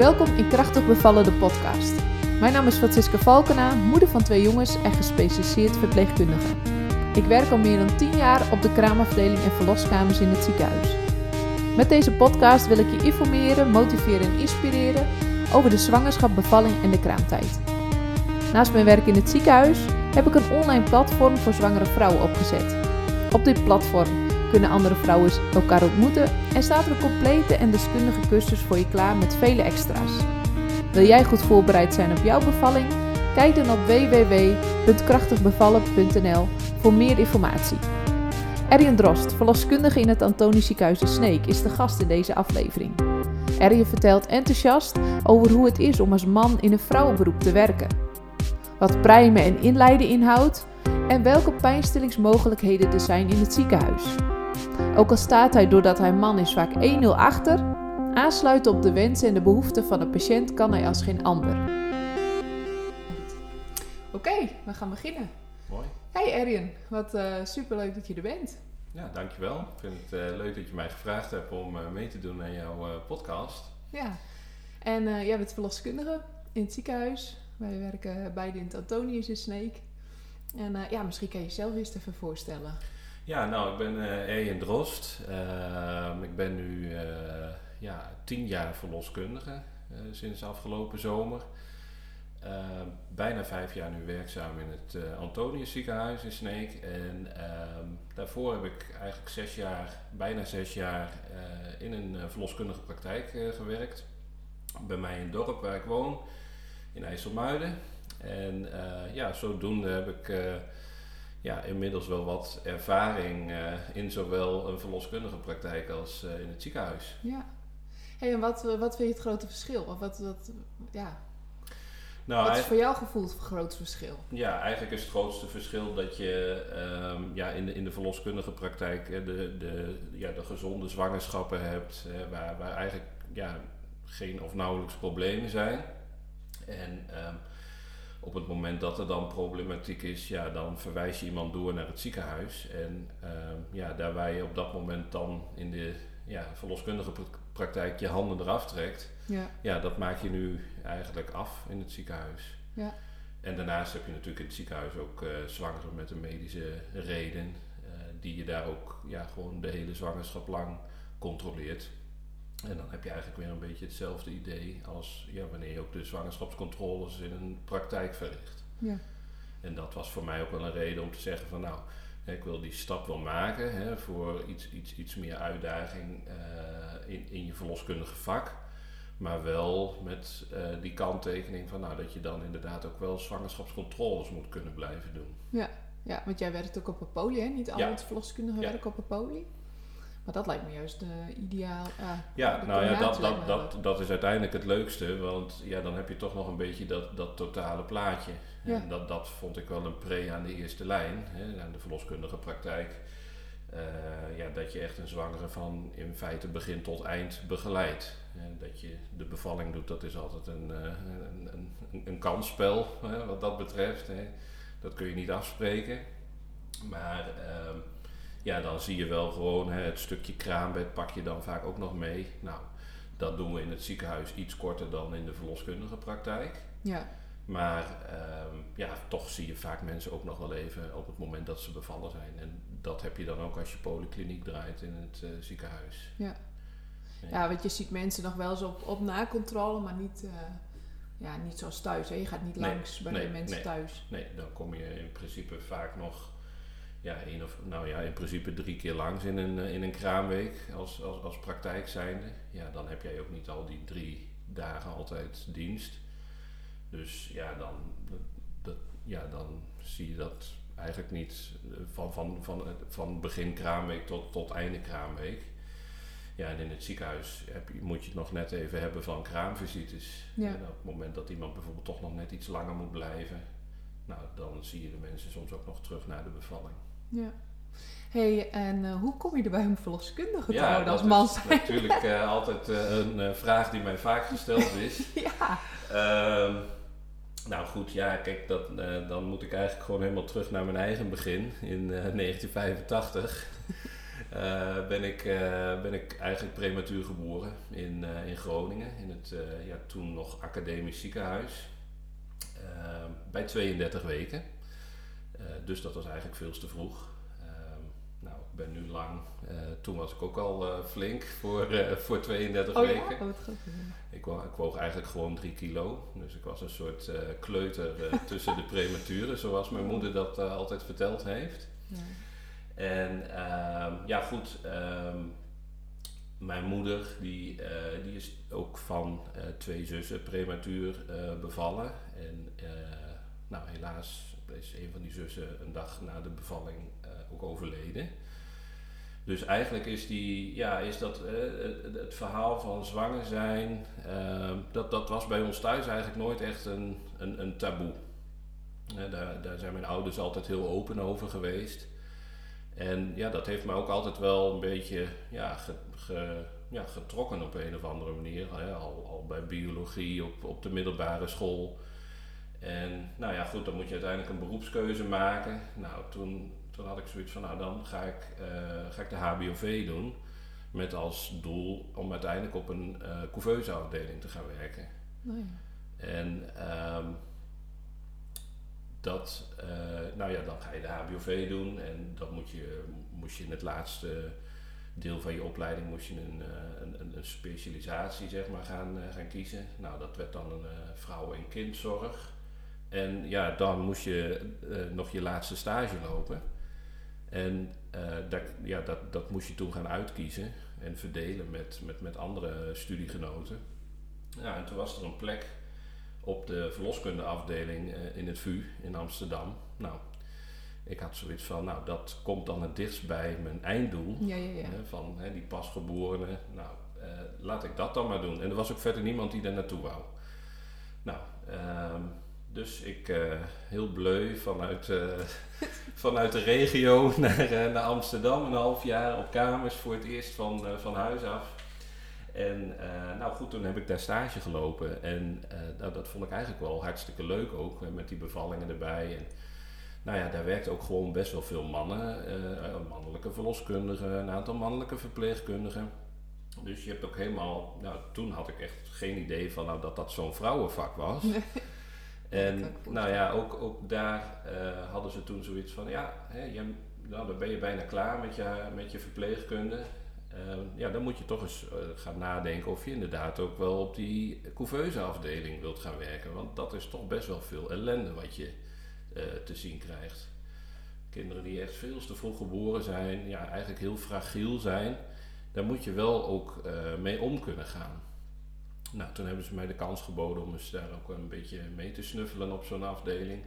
Welkom in Krachtig Bevallen, de podcast. Mijn naam is Francisca Valkena, moeder van twee jongens en gespecialiseerd verpleegkundige. Ik werk al meer dan 10 jaar op de kraamafdeling en verloskamers in het ziekenhuis. Met deze podcast wil ik je informeren, motiveren en inspireren over de zwangerschap, bevalling en de kraamtijd. Naast mijn werk in het ziekenhuis heb ik een online platform voor zwangere vrouwen opgezet. Op dit platform kunnen andere vrouwen elkaar ontmoeten en staat er een complete en deskundige cursus voor je klaar met vele extra's. Wil jij goed voorbereid zijn op jouw bevalling? Kijk dan op www.krachtigbevallen.nl voor meer informatie. Erjen Drost, verloskundige in het Antonisch Ziekenhuis in Sneek, is de gast in deze aflevering. Erjen vertelt enthousiast over hoe het is om als man in een vrouwenberoep te werken. Wat prijmen en inleiden inhoudt en welke pijnstillingsmogelijkheden er zijn in het ziekenhuis. Ook al staat hij doordat hij man is vaak 1-0 achter, aansluiten op de wensen en de behoeften van de patiënt kan hij als geen ander. Oké, we gaan beginnen. Mooi. Hey Erjen, wat uh, superleuk dat je er bent. Ja, dankjewel. Ik vind het uh, leuk dat je mij gevraagd hebt om uh, mee te doen aan jouw podcast. Ja, en jij bent verloskundige in het ziekenhuis. Wij werken beide in het Antonius in Sneek. En ja, misschien kan je jezelf eens even voorstellen. Ja, nou, ik ben uh, Drost. Uh, ik ben nu uh, ja, tien jaar verloskundige sinds afgelopen zomer. bijna vijf jaar nu werkzaam in het Antonius ziekenhuis in Sneek. En ehm, daarvoor heb ik eigenlijk zes jaar, bijna zes jaar in een verloskundige praktijk gewerkt. Bij mij in het dorp waar ik woon, in IJsselmuiden. En ja, zodoende heb ik ja, inmiddels wel wat ervaring uh, in zowel een verloskundige praktijk als uh, in het ziekenhuis. Ja. Hey, en wat, wat vind je het grote verschil? Of wat, wat, ja. nou, wat is voor jou gevoel het grootste verschil? Ja, eigenlijk is het grootste verschil dat je um, ja, in, de, in de verloskundige praktijk de, de, ja, de gezonde zwangerschappen hebt, waar, waar eigenlijk ja, geen of nauwelijks problemen zijn. En um, op het moment dat er dan problematiek is, ja, dan verwijs je iemand door naar het ziekenhuis. En uh, ja, daar waar je op dat moment dan in de ja, verloskundige praktijk je handen eraf trekt, ja. ja, dat maak je nu eigenlijk af in het ziekenhuis. Ja. En daarnaast heb je natuurlijk in het ziekenhuis ook uh, zwangeren met een medische reden, uh, die je daar ook ja, gewoon de hele zwangerschap lang controleert. En dan heb je eigenlijk weer een beetje hetzelfde idee als ja, wanneer je ook de zwangerschapscontroles in een praktijk verricht. Ja. En dat was voor mij ook wel een reden om te zeggen van nou, ik wil die stap wel maken hè, voor iets, iets, iets meer uitdaging uh, in, in je verloskundige vak. Maar wel met uh, die kanttekening van nou, dat je dan inderdaad ook wel zwangerschapscontroles moet kunnen blijven doen. Ja, ja want jij werkt ook op een poli, hè? Niet alle ja. verloskundigen ja. werken op een poli. Maar dat lijkt me juist de ideaal. Uh, ja, nou ja, dat, dat, dat, dat is uiteindelijk het leukste. Want ja, dan heb je toch nog een beetje dat, dat totale plaatje. Ja. En dat, dat vond ik wel een pre aan de eerste lijn, hè, aan de verloskundige praktijk. Uh, ja, dat je echt een zwangere van in feite begin tot eind begeleidt. En dat je de bevalling doet, dat is altijd een, uh, een, een, een, kansspel hè, wat dat betreft. Hè. Dat kun je niet afspreken. Maar uh, ja, dan zie je wel gewoon hè, het stukje kraambed pak je dan vaak ook nog mee. Nou, dat doen we in het ziekenhuis iets korter dan in de verloskundige praktijk. Ja. Maar um, ja, toch zie je vaak mensen ook nog wel even op het moment dat ze bevallen zijn. En dat heb je dan ook als je polykliniek draait in het uh, ziekenhuis. Ja. ja. want je ziet mensen nog wel eens op, op nakontrole, maar niet, uh, ja, niet zoals thuis. Hè? Je gaat niet nee, langs bij nee, de mensen nee, thuis. Nee, dan kom je in principe vaak nog ja, één of, nou ja, in principe drie keer langs in een, eh, in een kraamweek als, als, als praktijk zijnde. Ja, dan heb jij ook niet al die drie dagen altijd dienst. Dus ja, dan, dat, ja, dan zie je dat eigenlijk niet eh, van, van, van, van begin kraamweek tot, tot einde kraamweek. Ja, en in het ziekenhuis heb je, moet je het nog net even hebben van kraamvisites. Ja. En op het moment dat iemand bijvoorbeeld toch nog net iets langer moet blijven, nou, dan zie je de mensen soms ook nog terug naar de bevalling. Ja. hey, en uh, hoe kom je erbij om verloskundige te worden als man? Dat is natuurlijk uh, altijd uh, een vraag die mij vaak gesteld is. ja. Um, nou goed, ja, kijk, dat, dan moet ik eigenlijk gewoon helemaal terug naar mijn eigen begin in 1985. eh, ben, ik, eh, ben ik eigenlijk prematuur geboren in, eh, in Groningen, in het eh, ja, toen nog academisch ziekenhuis, eh, bij 32 weken. Eh, dus dat was eigenlijk veel te vroeg. Ehm, nou, ik ben nu lang. Eh, toen was ik ook al eh, flink voor, voor 32 Oh ja? weken. Oh, wat grappig. Ik, wo- ik woog eigenlijk gewoon 3 kilo. Dus ik was een soort kleuter tussen de prematuren, zoals mijn moeder dat altijd verteld heeft. Ja. En ehm, ja, goed. ehm, mijn moeder die, die is ook van eh, twee zussen prematuur bevallen. En nou, helaas is een van die zussen een dag na de bevalling eh, ook overleden. Dus eigenlijk is, die, ja, is dat, eh, het, verhaal van zwanger zijn, ehm, dat, dat was bij ons thuis eigenlijk nooit echt een, een, een taboe. Daar, daar zijn mijn ouders altijd heel open over geweest. En ja, dat heeft me ook altijd wel een beetje ja, ge- ja, getrokken op een of andere manier. Al, al bij biologie op, op de middelbare school. En nou ja, goed, dan moet je uiteindelijk een beroepskeuze maken. Nou, toen, toen had ik zoiets van, nou dan ga ik, eh, ga ik de HBOV doen. Met als doel om uiteindelijk op een couveuse afdeling te gaan werken. Ja. En ehm, dat, eh, nou ja, dan ga je de HBOV doen en dan moet je, moest je in het laatste deel van je opleiding moest je een, een, een, specialisatie zeg maar, gaan, gaan kiezen. Nou, dat werd dan een vrouw- en kindzorg. En ja, dan moest je eh, nog je laatste stage lopen. En eh, dat, ja, dat, dat moest je toen gaan uitkiezen en verdelen met, met, met andere studiegenoten. Ja, en toen was er een plek op de verloskundeafdeling eh, in het VU in Amsterdam. Nou, ik had zoiets van, nou, dat komt dan het dichtst bij mijn einddoel. Ja, ja, ja. Hè, van hè, die pasgeborene. Nou, laat ik dat dan maar doen. En er was ook verder niemand die daar naartoe wou. Nou, ehm, dus ik eh, heel bleu vanuit, eh, vanuit de regio naar, eh, naar Amsterdam. Een half jaar op kamers voor het eerst van, van huis af. En nou goed, toen heb ik daar stage gelopen. En nou, dat vond ik eigenlijk wel hartstikke leuk ook. Met die bevallingen erbij. En, nou ja, daar werkten ook gewoon best wel veel mannen. mannelijke verloskundigen, een aantal mannelijke verpleegkundigen. Dus je hebt ook helemaal... Nou, toen had ik echt geen idee van nou, dat dat zo'n vrouwenvak was. En nou ja, ook, ook daar eh, hadden ze toen zoiets van... Ja, hè, je, nou, dan ben je bijna klaar met je, met je verpleegkunde. Ehm, ja, dan moet je toch eens eh, gaan nadenken of je inderdaad ook wel op die couveuse afdeling wilt gaan werken. Want dat is toch best wel veel ellende wat je eh, te zien krijgt. Kinderen die echt veel te vroeg geboren zijn, ja, eigenlijk heel fragiel zijn. Daar moet je wel ook mee om kunnen gaan. Nou, toen hebben ze mij de kans geboden om eens daar ook een beetje mee te snuffelen op zo'n afdeling.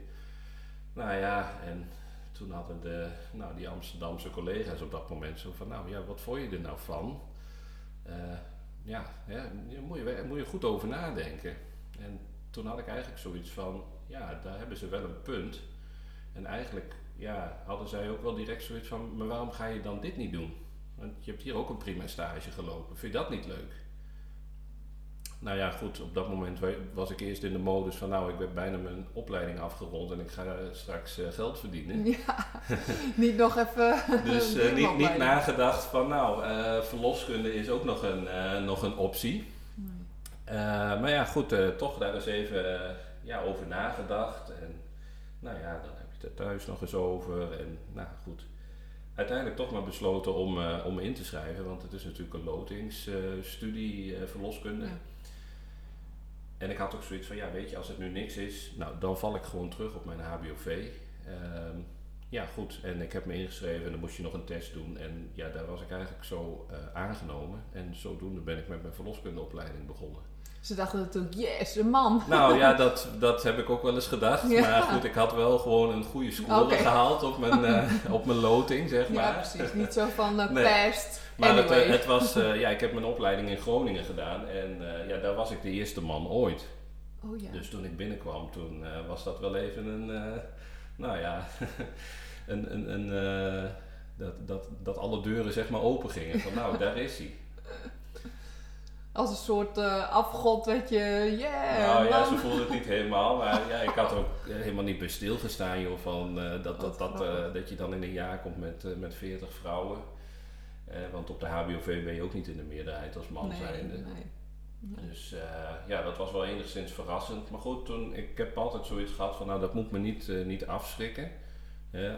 Nou ja, en toen hadden de, nou, die Amsterdamse collega's op dat moment zo van, nou ja, wat vond je er nou van? Eh, ja, ja, moet je, moet je goed over nadenken. En toen had ik eigenlijk zoiets van, ja, daar hebben ze wel een punt. En eigenlijk, ja, hadden zij ook wel direct zoiets van, maar waarom ga je dan dit niet doen? Want je hebt hier ook een prima stage gelopen. Vind je dat niet leuk? Nou ja, goed, op dat moment wa- was ik eerst in de modus van, nou, ik heb bijna mijn opleiding afgerond en ik ga eh, straks eh, geld verdienen. Ja, niet nog even. Dus eh, niet, niet nagedacht van, nou, verloskunde is ook nog een, nog een optie. Nee. Maar ja, goed, toch daar eens even ja, over nagedacht. En nou ja, dan heb je het er thuis nog eens over. En nou goed, uiteindelijk toch maar besloten om, om in te schrijven. Want het is natuurlijk een lotingsstudie verloskunde. Ja. En ik had ook zoiets van, ja weet je, als het nu niks is, nou dan val ik gewoon terug op mijn HBOV. Ehm, ja goed, en ik heb me ingeschreven en dan moest je nog een test doen. En ja, daar was ik eigenlijk zo eh, aangenomen. En zodoende ben ik met mijn verloskundeopleiding begonnen. Ze dachten natuurlijk, yes, een man. Nou ja, dat, dat heb ik ook wel eens gedacht. Ja. Maar goed, ik had wel gewoon een goede score gehaald op mijn, eh, op mijn loting, zeg maar. Ja, precies. Niet zo van uh, Nee. pest. Maar het, anyway. eh, het was, eh, ja, ik heb mijn opleiding in Groningen gedaan en eh, ja, daar was ik de eerste man ooit. oh ja. Dus toen ik binnenkwam, toen eh, was dat wel even een, eh, nou ja, een, een, een, eh, dat, dat, dat alle deuren zeg maar open gingen. Van nou, daar is hij. Als een soort eh, afgod, weet je. Yeah, nou ja, ze voelde het niet helemaal, maar ja, ik had er ook helemaal niet bij stilgestaan joh, van eh, dat, dat, dat, eh, dat je dan in een jaar komt met, met 40 vrouwen. Want op de HBOV ben je ook niet in de meerderheid als man nee, zijnde. nee. Nee. Dus ja, dat was wel enigszins verrassend. Maar goed, toen, ik heb altijd zoiets gehad van, nou dat moet me niet, niet afschrikken.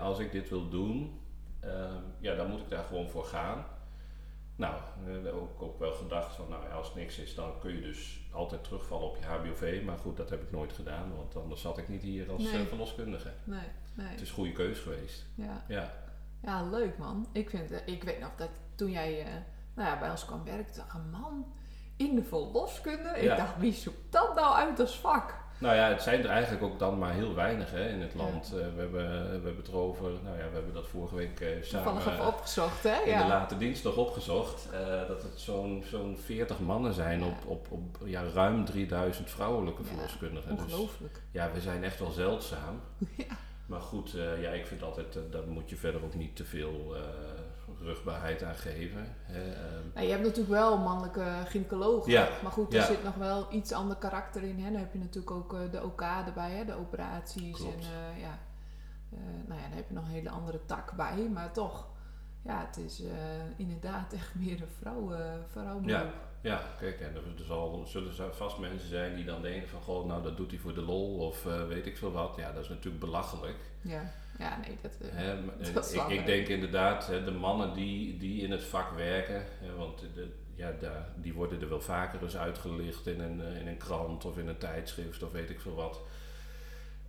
Als ik dit wil doen, ja, dan moet ik daar gewoon voor gaan. Nou, eh, ook, ook wel gedacht van, nou ja, als niks is, dan kun je dus altijd terugvallen op je HBOV. Maar goed, dat heb ik nooit gedaan, want anders zat ik niet hier als Nee. eh, verloskundige. Nee, nee. Het is een goede keus geweest. Ja. Ja, ja, leuk man. Ik, vind, eh, ik weet nog dat toen jij nou ja, bij ons kwam werken, dacht ik, man, in de verloskunde. Ik Ja. dacht, wie zoekt dat nou uit als vak? Nou ja, het zijn er eigenlijk ook dan maar heel weinig hè, in het Ja. land. Eh, we, hebben, we hebben het erover, nou ja, we hebben dat vorige week eh, samen... Toevallig opgezocht, hè? in de late dienst nog opgezocht. eh, dat het zo'n zo'n 40 mannen zijn Ja. op, op, op ja, ruim 3000 vrouwelijke verloskundigen. Dus Ongelooflijk. ja, we zijn echt wel zeldzaam. Ja. Maar goed, ja, ik vind altijd, daar moet je verder ook niet te veel rugbaarheid aan geven. Hè. ehm. Nou, je hebt natuurlijk wel mannelijke gynaecologen. Ja, Maar goed, ja. er zit nog wel iets ander karakter in. Hè? Dan heb je natuurlijk ook eh, de OK erbij, hè? de operaties. Klopt. En eh, ja, eh, nou ja, dan heb je nog een hele andere tak bij. Maar toch, ja, het is inderdaad echt meer een vrouwen, vrouwenberoep. ja, kijk, en er, zal, zullen er vast mensen zijn die dan denken van, goh, nou dat doet hij voor de lol of weet ik veel wat. Ja, dat is natuurlijk belachelijk. Ja, ja nee, dat... eh, eh, Dat is ik, wel ik waar. denk inderdaad, hè, de mannen die, die in het vak werken, hè, want de, ja, daar, die worden er wel vaker eens uitgelicht in een, eh, in een krant of in een tijdschrift of weet ik veel wat.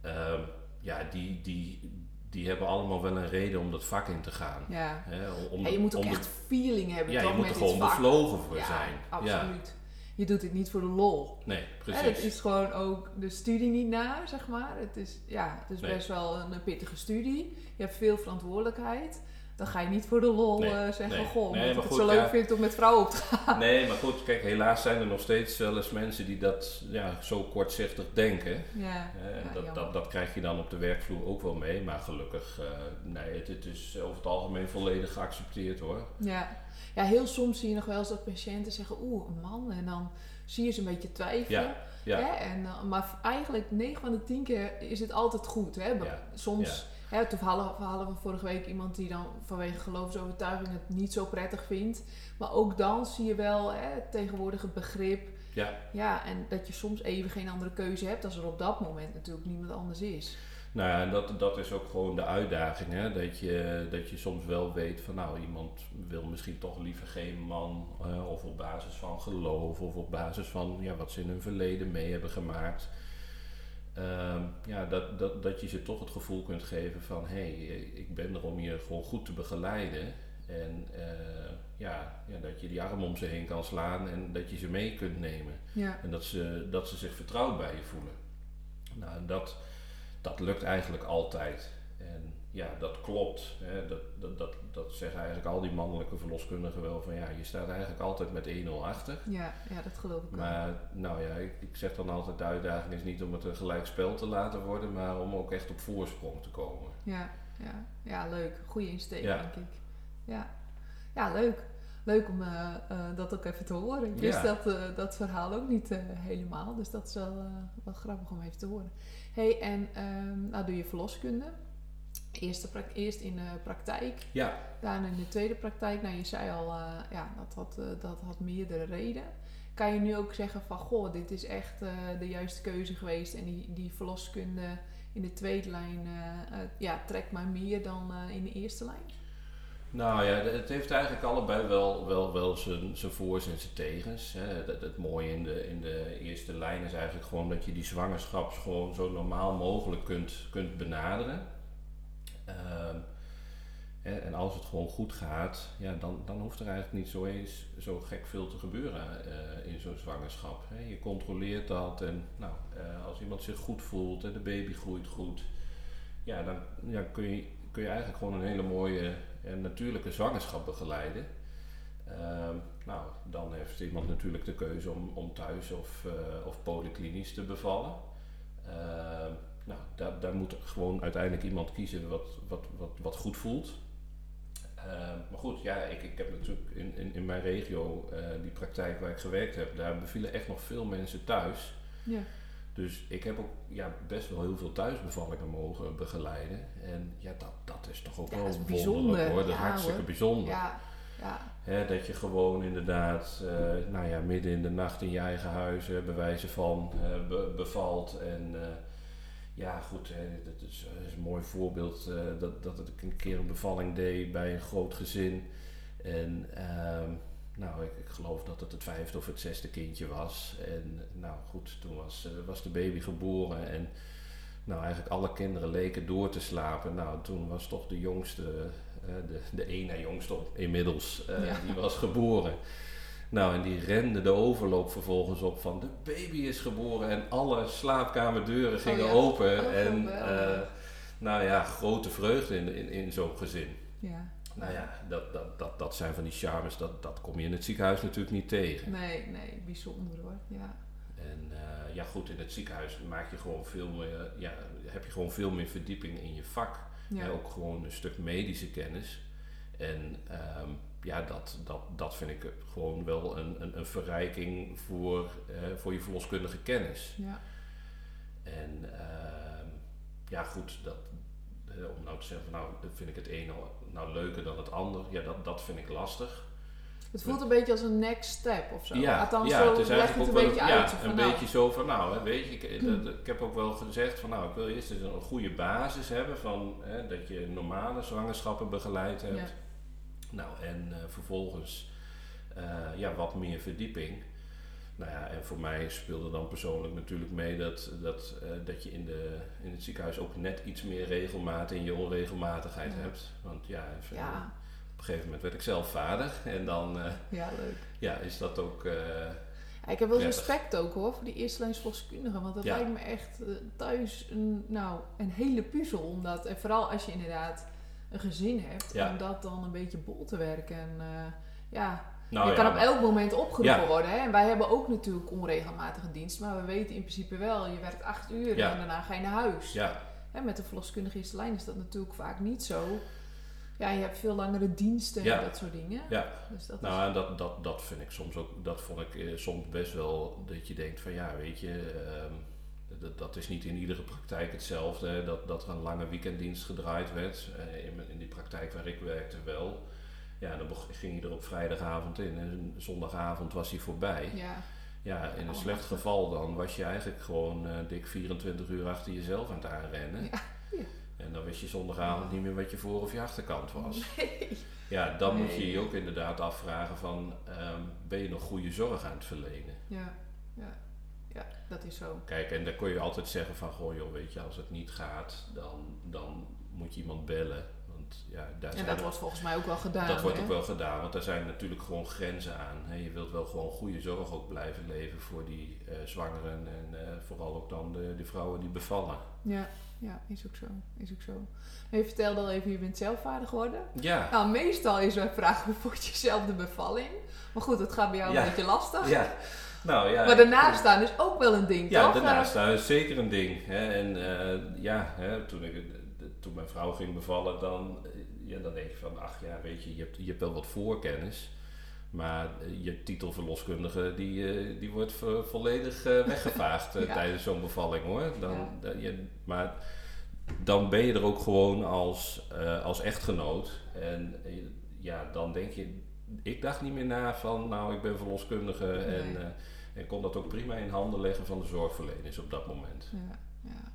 Ehm, ja, die, die, die hebben allemaal wel een reden om dat vak in te gaan. ja. Hè, om de- je moet ook om echt feeling hebben ja, toch, je moet er gewoon vak. bevlogen voor ja, zijn. absoluut. Je doet dit niet voor de lol. Nee, Hè, het precies. is gewoon ook de studie niet na, zeg maar. Het is, ja, het is Nee. best wel een, pittige studie. Je hebt veel verantwoordelijkheid. Dan ga je niet voor de lol Nee, eh, zeggen, nee. goh, Nee, ik goed, het zo leuk ja. vind om met vrouwen op te gaan. Nee, maar goed, kijk, helaas zijn er nog steeds wel eens mensen die dat ja, zo kortzichtig denken. Ja, en ja, dat, dat, dat krijg je dan op de werkvloer ook wel mee, maar gelukkig, eh, nee, het, het is over het algemeen volledig geaccepteerd hoor. ja. Ja, heel soms zie je nog wel eens dat patiënten zeggen, oeh, een man. En dan zie je ze een beetje twijfelen. Ja, ja. Hè? En, eh, maar eigenlijk 9 van de 10 keer is het altijd goed. Hè? Ja, Soms, hè, toevallig hadden we vorige week iemand die dan vanwege geloofsovertuiging het niet zo prettig vindt. Maar ook dan zie je wel hè, het tegenwoordige begrip. Ja. Ja, en dat je soms even geen andere keuze hebt als er op dat moment natuurlijk niemand anders is. Nou ja, en dat, dat is ook gewoon de uitdaging, hè? Dat, je, dat je soms wel weet van nou, iemand wil misschien toch liever geen man, eh, of op basis van geloof, of op basis van ja, wat ze in hun verleden mee hebben gemaakt. Ehm, ja, dat, dat, dat je ze toch het gevoel kunt geven van hé, hey, ik ben er om je gewoon goed te begeleiden. En eh, ja, ja, dat je die arm om ze heen kan slaan en dat je ze mee kunt nemen. Ja, En dat ze, dat ze zich vertrouwd bij je voelen. Nou, dat, dat lukt eigenlijk altijd. En ja, dat klopt. Hè. Dat, dat, dat, dat zeggen eigenlijk al die mannelijke verloskundigen wel van ja, je staat eigenlijk altijd met 1-0 achter. ja, ja, dat geloof ik. Maar nou ja, ik, ik zeg dan altijd de uitdaging is niet om het een gelijk spel te laten worden, maar om ook echt op voorsprong te komen. Ja, ja, ja, leuk. Goede insteek, Ja. denk ik. Ja, ja leuk. Leuk om eh, eh, dat ook even te horen. Ik wist Ja. dat, eh, dat verhaal ook niet helemaal. Dus dat is wel, wel grappig om even te horen. Hey, en ehm, nou doe je verloskunde. Eerst, eerst in de praktijk, Ja, daarna in de tweede praktijk. Nou, je zei al, eh, ja, dat had, eh, dat had meerdere redenen. Kan je nu ook zeggen van, goh, dit is echt eh, de juiste keuze geweest. En die, die verloskunde in de tweede lijn, ja, trekt mij meer dan in de eerste lijn. Nou ja, het heeft eigenlijk allebei wel, wel, wel zijn, zijn voor's en zijn tegens. Het, het mooie in de, in de eerste lijn is eigenlijk gewoon dat je die zwangerschap gewoon zo normaal mogelijk kunt, kunt benaderen. Ehm, en, als het gewoon goed gaat, ja, dan, dan hoeft er eigenlijk niet zo eens zo gek veel te gebeuren eh, in zo'n zwangerschap. Je controleert dat en nou, eh, als iemand zich goed voelt en de baby groeit goed, ja, dan ja, kun, je, kun je eigenlijk gewoon een hele mooie en natuurlijke zwangerschap begeleiden. Ehm, nou, dan heeft iemand natuurlijk de keuze om, om thuis of, eh, of polyklinisch te bevallen. Ehm, nou, daar, daar moet gewoon uiteindelijk iemand kiezen wat, wat, wat, wat goed voelt. Ehm, maar goed, ja, ik, ik heb natuurlijk in, in, in mijn regio, eh, die praktijk waar ik gewerkt heb, daar bevielen echt nog veel mensen thuis. Ja. Dus ik heb ook ja, best wel heel veel thuisbevallingen mogen begeleiden. En ja, dat, dat is toch ook Ja, wel dat bijzonder. hoor. Dat is Ja, hartstikke hoor. bijzonder. Ja, Ja. Hè, dat je gewoon inderdaad, eh, nou ja, midden in de nacht in je eigen huis, uh, bij wijze van, uh, be bevalt. En ja, goed, hè, dat, is, dat, is, een mooi voorbeeld dat, dat ik een keer een bevalling deed bij een groot gezin. En ehm, nou, ik, ik, geloof dat het het vijfde of het zesde kindje was. En nou goed, toen was, was de baby geboren en nou eigenlijk alle kinderen leken door te slapen. Nou, toen was toch de jongste de, de één na jongste inmiddels, uh, die was geboren. Nou, en die rende de overloop vervolgens op van de baby is geboren en alle slaapkamerdeuren gingen oh ja. open. Oh, en uh, nou ja, grote vreugde in, in, in zo'n gezin. Ja. Nou ja, dat, dat, dat, dat zijn van die charmes, dat, dat kom je in het ziekenhuis natuurlijk niet tegen. Nee, nee, bijzonder hoor. Ja. En uh, ja, goed, in het ziekenhuis maak je gewoon veel meer, ja, heb je gewoon veel meer verdieping in je vak. Ja. Ook gewoon een stuk medische kennis. En um, ja, dat, dat, dat vind ik gewoon wel een, een, een verrijking voor, uh, voor je verloskundige kennis. Ja. En uh, ja, goed, dat, uh, om nou te zeggen, nou vind ik het een nou leuker dan het ander, ja, dat, dat vind ik lastig. Het voelt een beetje als een next step of zo. Ja, Althans, ja, zo het is eigenlijk het ook een wel beetje ja, uit. van, een nou, beetje zo van, nou, hè, weet je, ik, dat, ik heb ook wel gezegd van, nou, ik wil eerst eens een goede basis hebben van hè, dat je normale zwangerschappen begeleid hebt. Ja. Nou, en uh, vervolgens uh, ja, wat meer verdieping. Nou ja, en voor mij speelde dan persoonlijk natuurlijk mee dat, dat, uh, dat je in, de, in het ziekenhuis ook net iets meer regelmaat in je onregelmatigheid Ja. hebt. Want ja, even, Ja. op een gegeven moment werd ik zelf vader en dan eh, Ja, leuk. ja, is dat ook. eh, ik heb wel respect ook hoor voor die eerste lijns verloskundigen. Want dat Ja. lijkt me echt eh, thuis een, nou, een hele puzzel. Omdat, en vooral als je inderdaad een gezin hebt, om dat dan een beetje bol te werken. En eh, ja, nou je ja, kan op elk moment opgeroepen Ja. worden. Hè? En wij hebben ook natuurlijk onregelmatige dienst. Maar we weten in principe wel, je werkt acht uur Ja. en daarna ga je naar huis. Ja, Hè, met de verloskundige eerste lijn is dat natuurlijk vaak niet zo. Ja, je hebt veel langere diensten en dat soort dingen. ja. Dus dat is, Nou, en dat, dat, dat vind ik soms ook, dat vond ik eh, soms best wel dat je denkt van ja, weet je, ehm, dat, dat is niet in iedere praktijk hetzelfde. hè, Dat, dat er een lange weekenddienst gedraaid werd. Eh, in, in die praktijk waar ik werkte wel. Ja, dan ging hij er op vrijdagavond in en zondagavond was hij voorbij. ja, Ja, in een slecht geval dan was je eigenlijk gewoon eh, dik 24 uur achter jezelf aan het aanrennen. Ja, ja. En dan wist je zondagavond niet meer wat je voor of je achterkant was. Nee. Ja, dan moet je je ook inderdaad afvragen van, ehm, ben je nog goede zorg aan het verlenen? Ja, ja, ja, dat is zo. Kijk, en dan kon je altijd zeggen van, goh joh, weet je, als het niet gaat, dan, dan moet je iemand bellen. Want ja, daar En zijn dat er- wordt volgens mij ook wel gedaan. dat wordt ook wel gedaan, want er zijn natuurlijk gewoon grenzen aan. Hè. Je wilt wel gewoon goede zorg ook blijven leveren voor die eh, zwangeren en eh, vooral ook dan de, de vrouwen die bevallen. Ja, ja, is ook zo. Is ook zo. En je vertelde al even, je bent zelf vader geworden. Ja, Nou, meestal is wij vragen hoe vond je zelf de bevalling? Maar goed, dat gaat bij jou Ja. een beetje lastig. ja. Nou ja. Maar daarnaast staan is ook wel een ding, Ja, toch? daarnaast daar is zeker een ding. Hè. En eh, ja, hè, toen, ik, toen mijn vrouw ging bevallen, dan, eh, ja, dan denk je van, ach ja, weet je, je hebt, je hebt wel wat voorkennis. Maar eh, je titel verloskundige, die, eh, die wordt vo- volledig weggevaagd Ja. tijdens zo'n bevalling hoor. Dan, je, maar dan ben je er ook gewoon als, als echtgenoot. En ja, dan denk je, ik dacht niet meer na van, nou ik ben verloskundige en... Eh, en kon dat ook prima in handen leggen van de zorgverleners op dat moment. Ja, ja.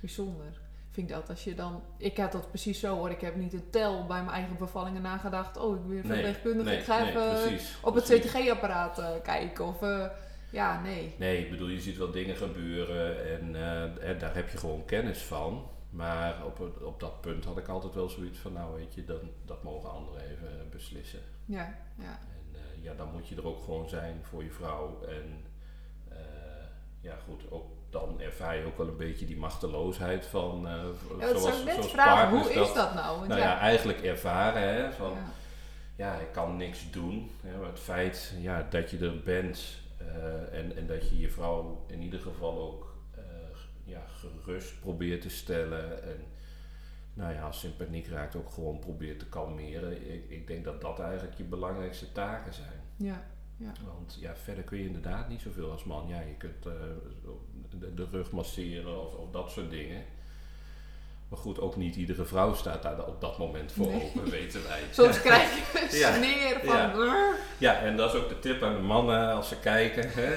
Bijzonder. Ik vind dat als je dan... Ik had dat precies zo hoor. Ik heb niet een tel bij mijn eigen bevallingen nagedacht. Oh, ik ben verpleegkundige. ik ga even precies, op het precies. CTG-apparaat eh, kijken. Of eh, ja, nee. Nee, ik bedoel, je ziet wel dingen gebeuren en, eh, en daar heb je gewoon kennis van. Maar op, het- op dat punt had ik altijd wel zoiets van, nou weet je, dan, dat mogen anderen even beslissen. Ja, ja. En eh, ja, dan moet je er ook gewoon zijn voor je vrouw. En eh, ja goed, ook dan ervaar je ook wel een beetje die machteloosheid van... eh, ja dat zoals vragen. Hoe is dat nou? Want Nou ja, eigenlijk ervaren hè, van... ja. ja, ik kan niks doen. Hè, maar het feit ja, dat je er bent eh, en, en dat je je vrouw in ieder geval ook eh, ja, gerust probeert te stellen. En nou ja, als ze in paniek raakt ook gewoon probeert te kalmeren. Ik, ik denk dat dat eigenlijk je belangrijkste taken zijn. ja. Want ja, verder kun je inderdaad niet zoveel als man. Ja, je kunt de, de rug masseren of, of dat soort dingen. Maar goed, ook niet iedere vrouw staat daar op dat moment voor Nee. open, weten wij. Soms krijg je een sneer van... Ja. En dat is ook de tip aan de mannen als ze kijken. Hè?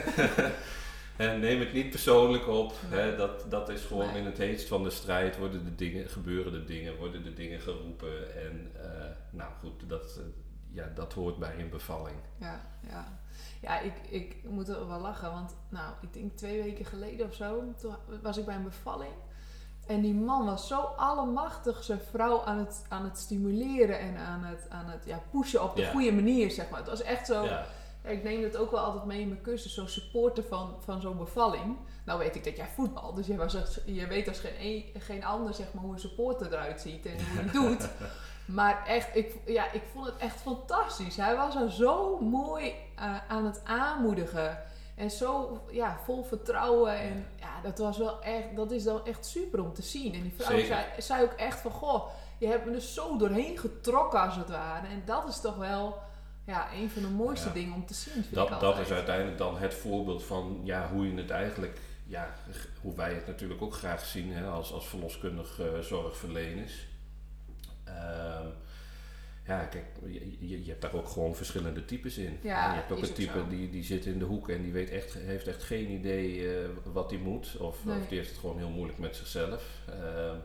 en neem het niet persoonlijk op. Hè? Dat, dat is gewoon Nee. in het heetst van de strijd worden de dingen, gebeuren de dingen, worden de dingen geroepen. En eh, nou goed, dat, eh, ja, dat hoort bij een bevalling. Ja, ja. Ja, ik, ik moet er wel lachen, want nou, ik denk twee weken geleden of zo, toen was ik bij een bevalling. En die man was zo allemachtig zijn vrouw aan het, aan het stimuleren en aan het, aan het ja, pushen op de Ja. goede manier, zeg maar. Het was echt zo, Ja, ja, ik neem het ook wel altijd mee in mijn kussen, zo'n supporter van, van zo'n bevalling. Nou weet ik dat jij voetbal, dus je, was, je weet als geen, een- geen ander zeg maar, hoe een supporter eruit ziet en hoe hij doet. Maar echt, ik, ja, ik vond het echt fantastisch. Hij was er zo mooi eh, aan het aanmoedigen. En zo ja, vol vertrouwen. En ja, dat was wel echt, dat is dan echt super om te zien. En die vrouw zei, zei ook echt van, goh, je hebt me er zo doorheen getrokken als het ware. En dat is toch wel ja, een van de mooiste Ja. dingen om te zien. Vind ik dat, dat is uiteindelijk dan het voorbeeld van ja, hoe je het eigenlijk, ja, hoe wij het natuurlijk ook graag zien hè, als, als verloskundig eh, zorgverleners. Ehm, ja, kijk, je, je, hebt daar ook gewoon verschillende types in. Ja, je hebt ook een type die, die zit in de hoek en die weet echt, heeft echt geen idee eh, wat hij moet. Of, Nee. of die heeft het gewoon heel moeilijk met zichzelf. Ehm,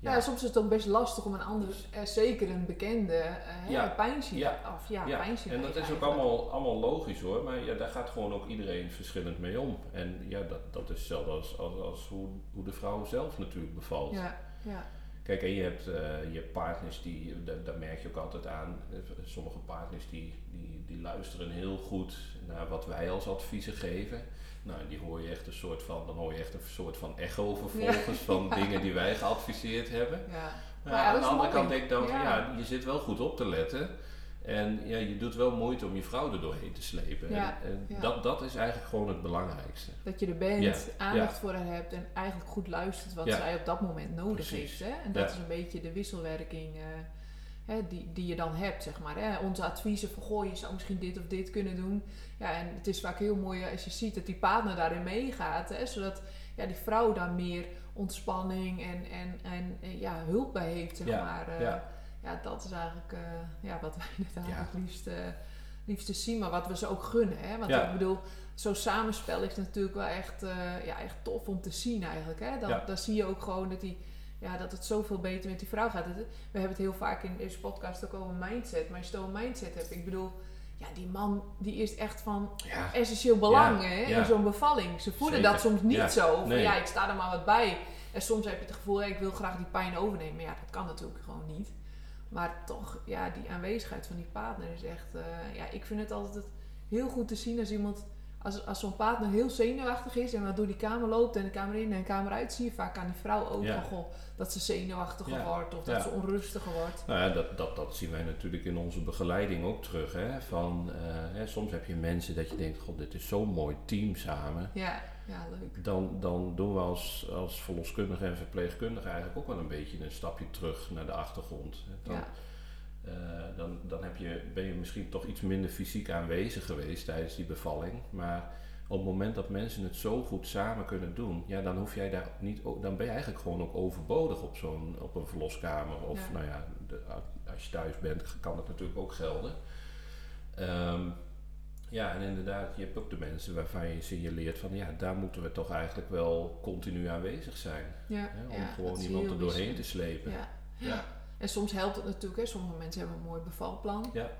Ja. soms is het ook best lastig om een ander, eh, zeker een bekende, eh Ja. pijnziek, Ja. of ja, en dat is ook allemaal, allemaal logisch hoor, maar ja, daar gaat gewoon ook iedereen verschillend mee om. En ja, dat, dat is hetzelfde als, als, als hoe, hoe de vrouw zelf natuurlijk bevalt. Ja, ja. Kijk, en je hebt, eh, je hebt partners die, daar, daar merk je ook altijd aan, sommige partners die, die, die luisteren heel goed naar wat wij als adviezen geven. Nou, die hoor je echt een soort van, dan hoor je echt een soort van echo vervolgens van dingen die wij geadviseerd hebben. ja. Maar ja, aan de andere kant denk ik dan Ja. ja, je zit wel goed op te letten. En ja, je doet wel moeite om je vrouw er doorheen te slepen. Ja, En. Dat, dat is eigenlijk gewoon het belangrijkste. Dat je er bent, aandacht voor haar hebt en eigenlijk goed luistert wat zij op dat moment nodig Precies. heeft. Hè? En dat is een beetje de wisselwerking eh, hè, die, die je dan hebt, zeg maar. Hè? Onze adviezen van, goh, je zou misschien dit of dit kunnen doen. Ja, en het is vaak heel mooi als je ziet dat die partner daarin meegaat. Hè? Zodat ja, die vrouw daar meer ontspanning en, en, en, ja, hulp bij heeft, zeg Ja, maar. Eh, ja. ja, dat is eigenlijk eh, ja, wat wij inderdaad Ja. het liefst, eh, liefst zien. Maar wat we ze ook gunnen. Hè? Want ik bedoel, zo'n samenspel is natuurlijk wel echt, ja, echt tof om te zien eigenlijk. Hè? Dan zie je ook gewoon dat, die, ja, dat het zoveel beter met die vrouw gaat. We hebben het heel vaak in deze podcast ook over mindset. Maar als je het over mindset hebt, ik bedoel... Ja, die man die is echt van Ja, essentieel belang Ja, hè, ja. in zo'n bevalling. Ze voelen Zeker. dat soms niet zo. Van Nee. ja, ik sta er maar wat bij. En soms heb je het gevoel, ik wil graag die pijn overnemen. Maar ja, dat kan natuurlijk gewoon niet. Maar toch, ja, die aanwezigheid van die partner is echt... eh, ja, ik vind het altijd heel goed te zien als iemand... Als, als zo'n partner heel zenuwachtig is en wat door die kamer loopt en de kamer in en de kamer uit, zie je vaak aan die vrouw ook Ja. van, goh, dat ze zenuwachtiger Ja. wordt of dat Ja. ze onrustiger wordt. nou ja, dat, dat, dat zien wij natuurlijk in onze begeleiding ook terug. Hè? Van, eh, hè, soms heb je mensen dat je denkt, god, dit is zo'n mooi team samen. Ja, ja, leuk. Dan, dan doen we als, als verloskundige en verpleegkundige eigenlijk ook wel een beetje een stapje terug naar de achtergrond. Dan, Ja. Eh, dan, dan heb je, ben je misschien toch iets minder fysiek aanwezig geweest tijdens die bevalling. Maar op het moment dat mensen het zo goed samen kunnen doen, ja, dan hoef jij daar niet, dan ben je eigenlijk gewoon ook overbodig op zo'n op een verloskamer. Of Ja. nou ja, de- als je thuis bent, kan dat natuurlijk ook gelden. Ehm, ja, en inderdaad, je hebt ook de mensen waarvan je signaleert van ja, daar moeten we toch eigenlijk wel continu aanwezig zijn. Ja, Hè, om ja, gewoon iemand er doorheen te slepen. Ja. En soms helpt het natuurlijk, hè. sommige mensen hebben een mooi bevalplan. Ja.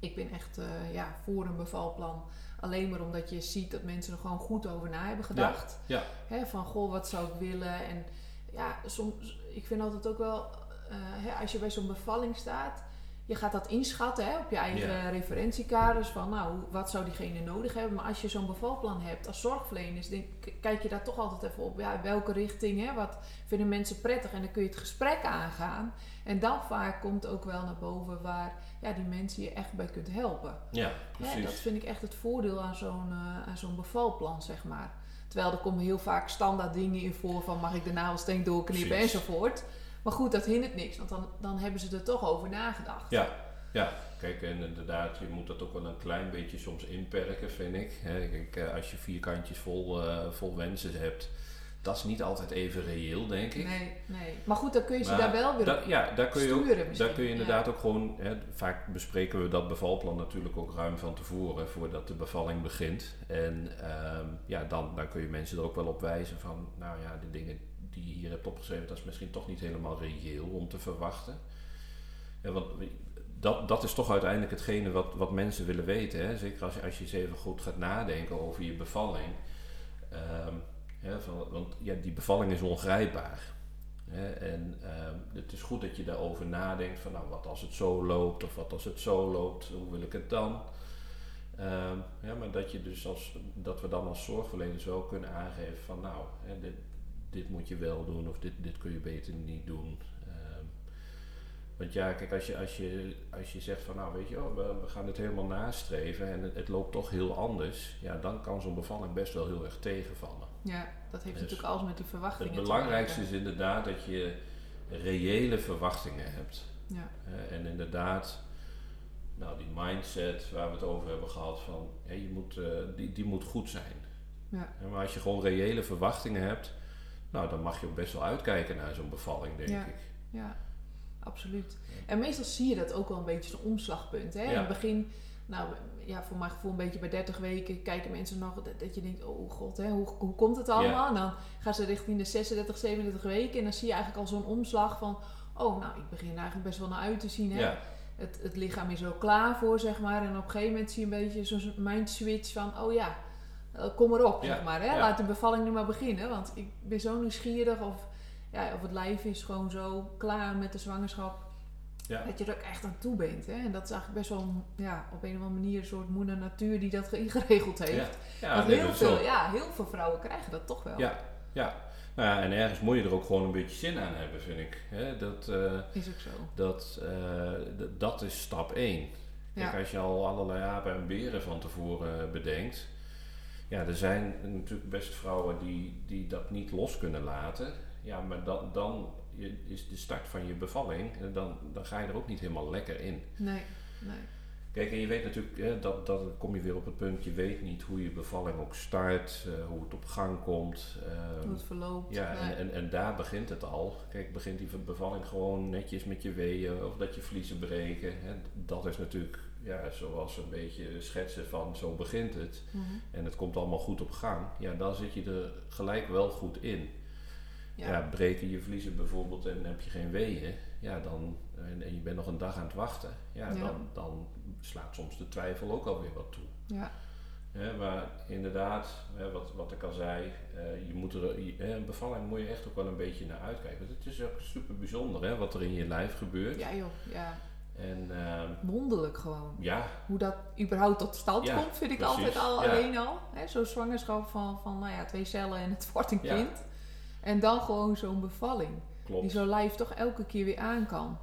Ik ben echt eh, ja, voor een bevalplan. Alleen maar omdat je ziet dat mensen er gewoon goed over na hebben gedacht. ja. Hè, van goh, wat zou ik willen? En ja, soms, ik vind altijd ook wel, eh, hè, als je bij zo'n bevalling staat, je gaat dat inschatten hè, op je eigen referentiekaders. Van nou, wat zou diegene nodig hebben? Maar als je zo'n bevalplan hebt als zorgverlener, denk, k- kijk je daar toch altijd even op. Ja, welke richting, hè, wat vinden mensen prettig? En dan kun je het gesprek aangaan. En dan vaak komt ook wel naar boven waar ja, die mensen je echt bij kunt helpen. Ja, Ja, precies. dat vind ik echt het voordeel aan zo'n eh, aan zo'n bevalplan, zeg maar. Terwijl er komen heel vaak standaard dingen in voor van mag ik de nagelsteen doorknippen Precies. enzovoort. Maar goed, dat hindert niks, want dan, dan hebben ze er toch over nagedacht. Ja, ja. Kijk, en inderdaad, je moet dat ook wel een klein beetje soms inperken, vind ik. Kijk, eh, als je vierkantjes vol, eh, vol wensen hebt, dat is niet altijd even reëel, denk ik. Nee, nee. Maar goed, dan kun je ze Maar daar wel weer da- op ja, daar kun je, ook, sturen misschien. daar kun je inderdaad ook gewoon, hè, vaak bespreken we dat bevalplan natuurlijk ook ruim van tevoren, voordat de bevalling begint. En ehm, ja, dan, dan kun je mensen er ook wel op wijzen van, nou ja, de dingen die je hier hebt opgeschreven, dat is misschien toch niet helemaal reëel om te verwachten. Ja, want dat, dat is toch uiteindelijk hetgene wat, wat mensen willen weten. Hè? Zeker als je, als je eens even goed gaat nadenken over je bevalling. Ehm, want ja, die bevalling is ongrijpbaar. Hè? En ehm, het is goed dat je daarover nadenkt van nou, wat als het zo loopt of wat als het zo loopt, hoe wil ik het dan? Ehm, ja, maar dat, je dus als, dat we dan als zorgverleners wel kunnen aangeven van nou, hè, dit moet je wel doen of dit, dit kun je beter niet doen. Ehm, want ja, kijk, als je, als je, als je zegt van nou weet je, oh, we, we gaan het helemaal nastreven en het, het loopt toch heel anders, ja, dan kan zo'n bevalling best wel heel erg tegenvallen. Ja, dat heeft Dus natuurlijk alles met die verwachtingen Het te belangrijkste is inderdaad dat je reële verwachtingen hebt. Ja, Eh, en inderdaad, nou, die mindset waar we het over hebben gehad, van, je moet, eh, die, die moet goed zijn. Ja, maar als je gewoon reële verwachtingen hebt, nou, dan mag je ook best wel uitkijken naar zo'n bevalling, denk Ja. ik. ja, absoluut. En meestal zie je dat ook wel een beetje zo'n omslagpunt. Hè? In het begin, nou ja, voor mijn gevoel een beetje bij 30 weken kijken mensen nog dat, dat je denkt, oh god, hè, hoe, hoe komt het allemaal? En dan gaan ze richting de 36, 37 weken en dan zie je eigenlijk al zo'n omslag van, oh nou, ik begin eigenlijk best wel naar uit te zien. Hè? Het, het lichaam is er al klaar voor, zeg maar. En op een gegeven moment zie je een beetje zo'n mind switch van, oh ja, kom erop, Ja, zeg maar. Hè? ja. Laat de bevalling nu maar beginnen. Want ik ben zo nieuwsgierig of, ja, of het lijf is gewoon zo klaar met de zwangerschap. ja. Dat je er ook echt aan toe bent. Hè? En dat is eigenlijk best wel ja, op een of andere manier een soort moeder natuur die dat ingeregeld heeft. Ja, Want heel, veel, ja, heel veel vrouwen krijgen dat toch wel. Ja, ja. Nou ja, en ergens moet je er ook gewoon een beetje zin aan hebben, vind ik. Hè? Dat, eh, Is ook zo. dat, eh, dat is stap 1. Kijk, als je al allerlei apen en beren van tevoren bedenkt. Ja, er zijn natuurlijk best vrouwen die, die dat niet los kunnen laten. Ja, maar dan, dan is de start van je bevalling, en dan, dan ga je er ook niet helemaal lekker in. Nee, nee. Kijk, en je weet natuurlijk, hè, dat, dat dan kom je weer op het punt, je weet niet hoe je bevalling ook start, eh, hoe het op gang komt. ehm, Hoe het verloopt. ja, Nee. en, en, en daar begint het al. Kijk, begint die bevalling gewoon netjes met je weeën of dat je vliezen breken. Hè. Dat is natuurlijk, ja, zoals een beetje schetsen van zo begint het. Mhm. En het komt allemaal goed op gang. Ja, dan zit je er gelijk wel goed in. Ja. Ja, breken je vliezen bijvoorbeeld en heb je geen weeën. Ja, dan, en, en je bent nog een dag aan het wachten. Ja, Ja. Dan, dan slaat soms de twijfel ook alweer wat toe. ja. Maar inderdaad, hè, wat, wat ik al zei, eh, je moet er, je- een bevalling moet je echt ook wel een beetje naar uitkijken. Want het is ook super bijzonder hè, wat er in je lijf gebeurt. ja joh, ja. En ehm, Wonderlijk gewoon. ja, hoe dat überhaupt tot stand Ja, komt, vind ik precies. altijd al Ja. alleen al. Zo'n zwangerschap van, van nou ja, twee cellen en het wordt een kind. En dan gewoon zo'n bevalling. Die klopt. zo'n lijf toch elke keer weer aan kan.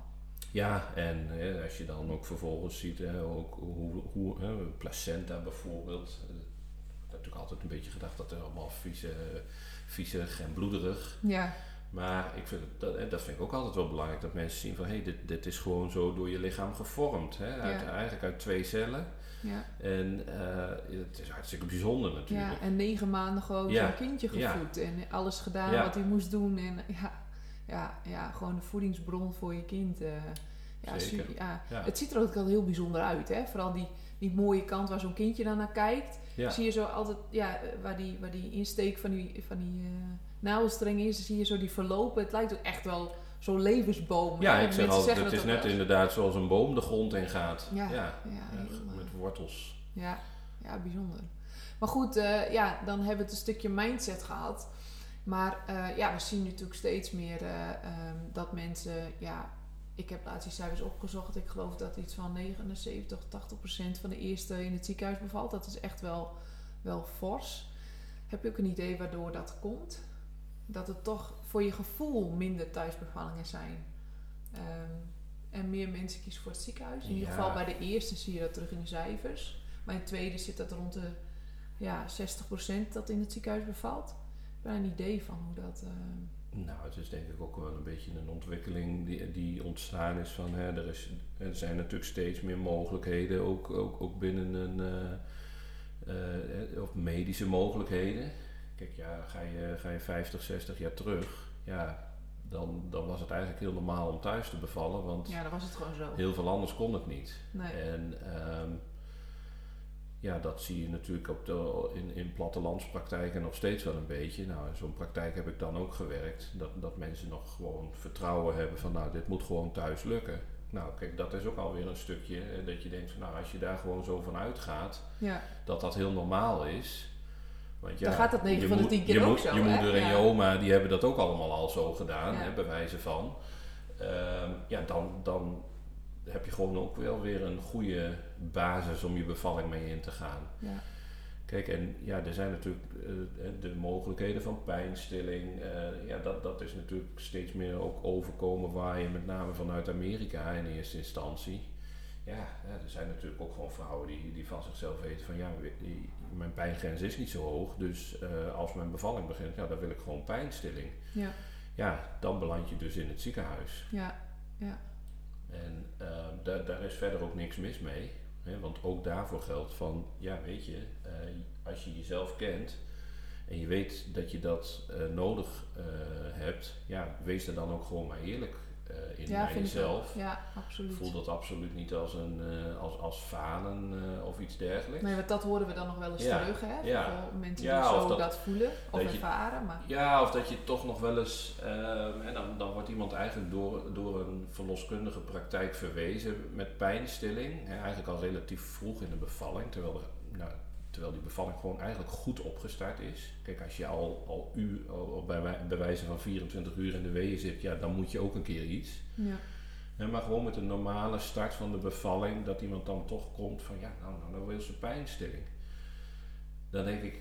Ja, en hè, als je dan ook vervolgens ziet, hè, ook hoe, hoe hè, placenta bijvoorbeeld. eh, Ik heb natuurlijk altijd een beetje gedacht dat er allemaal vieze, viezig en bloederig. Ja, Maar ik vind dat, dat vind ik ook altijd wel belangrijk, dat mensen zien van hé, hey, dit, dit is gewoon zo door je lichaam gevormd. Hè? Uit, Ja. Eigenlijk uit twee cellen. ja, En eh, het is hartstikke bijzonder natuurlijk. ja. En negen maanden gewoon Ja, zo'n kindje ja. gevoed. En alles gedaan wat hij moest doen. En ja, ja, ja, gewoon de voedingsbron voor je kind. eh. ja, Zeker. su- ja. Ja. Het ziet er ook altijd heel bijzonder uit. Hè? Vooral die, die mooie kant waar zo'n kindje dan naar kijkt. Zie je zo altijd, ja, eh, waar die, waar die insteek van die, van die navelstreng is, zie je zo die verlopen. Het lijkt ook echt wel zo'n levensboom. Ja, ik zeg altijd, het is net inderdaad zoals een boom de grond in gaat. Ja, ja. heel, met eh, wortels. ja, ja, bijzonder. Maar goed, eh, ja, dan hebben we het een stukje mindset gehad. Maar eh, ja, we zien natuurlijk steeds meer eh, ehm, dat mensen, ja, ik heb laatst die cijfers opgezocht. Ik geloof dat iets van 79, 80 procent van de eerste in het ziekenhuis bevalt. Dat is echt wel, wel fors. Heb je ook een idee waardoor dat komt? Dat het toch voor je gevoel minder thuisbevallingen zijn. Ehm, en meer mensen kiezen voor het ziekenhuis. In ieder geval bij de eerste zie je dat terug in de cijfers. Bij de tweede zit dat rond de ja, 60% dat in het ziekenhuis bevalt. Ik heb daar een idee van hoe dat... eh, Nou, het is denk ik ook wel een beetje een ontwikkeling die, die ontstaan is van, hè, er, is, er zijn natuurlijk steeds meer mogelijkheden, ook, ook, ook binnen een, eh, eh, of medische mogelijkheden. Kijk, ja, ga je, ga je 50, 60 jaar terug, ja, dan, dan was het eigenlijk heel normaal om thuis te bevallen, want Ja, dan was het gewoon zo. heel veel anders kon het niet. Nee. En ehm, ja, dat zie je natuurlijk op de, in, in plattelandspraktijken nog steeds wel een beetje. Nou, in zo'n praktijk heb ik dan ook gewerkt. Dat, dat mensen nog gewoon vertrouwen hebben van nou, dit moet gewoon thuis lukken. Nou, kijk, dat is ook alweer een stukje dat je denkt van nou, als je daar gewoon zo van uitgaat, Ja. dat dat heel normaal is. Want Dan gaat dat negen je van de moed- tien keer je ook zo, Je hè? moeder en Ja. je oma, die hebben dat ook allemaal al zo gedaan, Ja. hè, bij wijze van. Ehm, ja, dan, dan heb je gewoon ook wel weer een goede basis om je bevalling mee in te gaan. Ja. Kijk, en ja, er zijn natuurlijk eh, de mogelijkheden van pijnstilling. eh, ja, dat, dat is natuurlijk steeds meer ook overkomen waar je met name vanuit Amerika in eerste instantie. Ja, ja, er zijn natuurlijk ook gewoon vrouwen die, die van zichzelf weten van ja, mijn pijngrens is niet zo hoog. Dus eh, als mijn bevalling begint, ja, dan wil ik gewoon pijnstilling. Ja. Ja, dan beland je dus in het ziekenhuis. Ja. Ja. En ehm, daar, daar is verder ook niks mis mee. Hè, want ook daarvoor geldt van, ja weet je, eh, als je jezelf kent en je weet dat je dat eh, nodig hebt, ja, wees er dan ook gewoon maar eerlijk in Ja, jezelf. Ja, absoluut. Voel dat absoluut niet als, een, eh, als, als falen eh, of iets dergelijks. Nee, want dat horen we dan nog wel eens Ja. terug, hè? Ja. Mensen Ja, die of zo dat- dat, voelen of dat ervaren. Maar Ja, of dat je toch nog wel eens, dan, dan wordt iemand eigenlijk door, door een verloskundige praktijk verwezen met pijnstilling. Hè, eigenlijk al relatief vroeg in de bevalling, terwijl, de, nou, terwijl die bevalling gewoon eigenlijk goed opgestart is. Kijk, als je al, al, u, al bij, wij- bij wijze van 24 uur in de weeën zit, ja, dan moet je ook een keer iets. ja. Hè, maar gewoon met een normale start van de bevalling, dat iemand dan toch komt van ja, nou, nou, nou wil ze pijnstilling. Dan denk ik,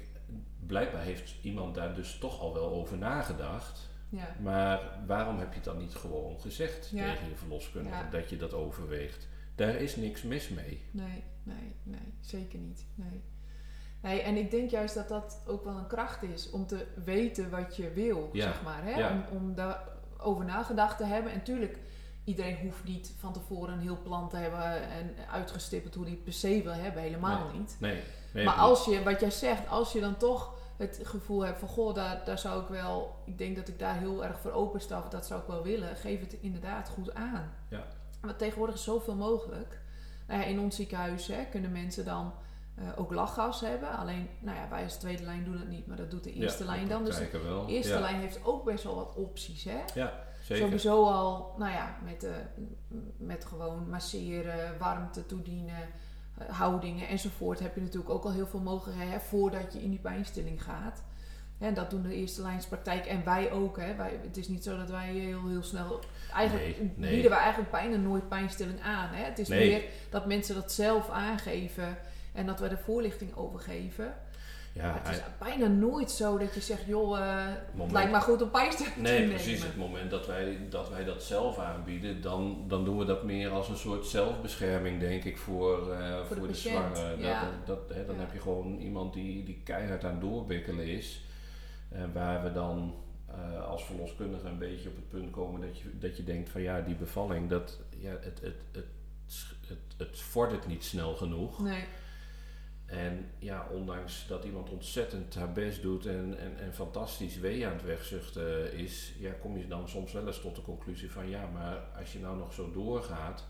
blijkbaar heeft iemand daar dus toch al wel over nagedacht. ja. Maar waarom heb je het dan niet gewoon gezegd Ja. tegen je verloskundige Ja. dat je dat overweegt? Daar is niks mis mee. Nee, nee, nee, zeker niet. Nee. Nee, en ik denk juist dat dat ook wel een kracht is om te weten wat je wil, Ja, zeg maar. Hè? ja. Om, om daarover nagedacht te hebben. En tuurlijk, iedereen hoeft niet van tevoren een heel plan te hebben en uitgestippeld hoe die het per se wil hebben. Helemaal niet. Nee. nee maar als je, wat jij zegt, als je dan toch het gevoel hebt van goh, daar, daar zou ik wel, ik denk dat ik daar heel erg voor opensta, of dat zou ik wel willen, geef het inderdaad goed aan. Ja. Want tegenwoordig is zoveel mogelijk. Nou ja, in ons ziekenhuis hè, kunnen mensen dan eh, ook lachgas hebben. Alleen, nou ja, wij als tweede lijn doen het niet, maar dat doet de eerste ja, lijn dan. Dus de wel. eerste ja. lijn heeft ook best wel wat opties, hè? Ja, zeker. Sowieso al, nou ja, met, eh, met gewoon masseren, warmte toedienen, eh, houdingen enzovoort. Heb je natuurlijk ook al heel veel mogelijkheden hè, voordat je in die pijnstilling gaat. En dat doen de eerste lijnspraktijk en wij ook. Hè. Wij, het is niet zo dat wij heel, heel snel... Eigenlijk Nee, nee. bieden we eigenlijk bijna nooit pijnstilling aan. Hè. Het is Nee. meer dat mensen dat zelf aangeven en dat we de voorlichting over geven. ja, het is bijna nooit zo dat je zegt, joh, het Moment- lijkt maar goed om pijnstilling te Nee, nemen. precies. Het moment dat wij, dat wij dat zelf aanbieden, dan, dan doen we dat meer als een soort zelfbescherming, denk ik, voor, eh, voor, de de, ja. Dat, dat, hè, dan Ja. heb je gewoon iemand die, die keihard aan doorbikkelen is. En waar we dan eh, als verloskundige een beetje op het punt komen dat je, dat je denkt van ja, die bevalling, dat, ja, het, het, het, het, het vordert niet snel genoeg. Nee. En ja, ondanks dat iemand ontzettend haar best doet en, en, en fantastisch wee aan het wegzuchten is, ja, kom je dan soms wel eens tot de conclusie van ja, maar als je nou nog zo doorgaat,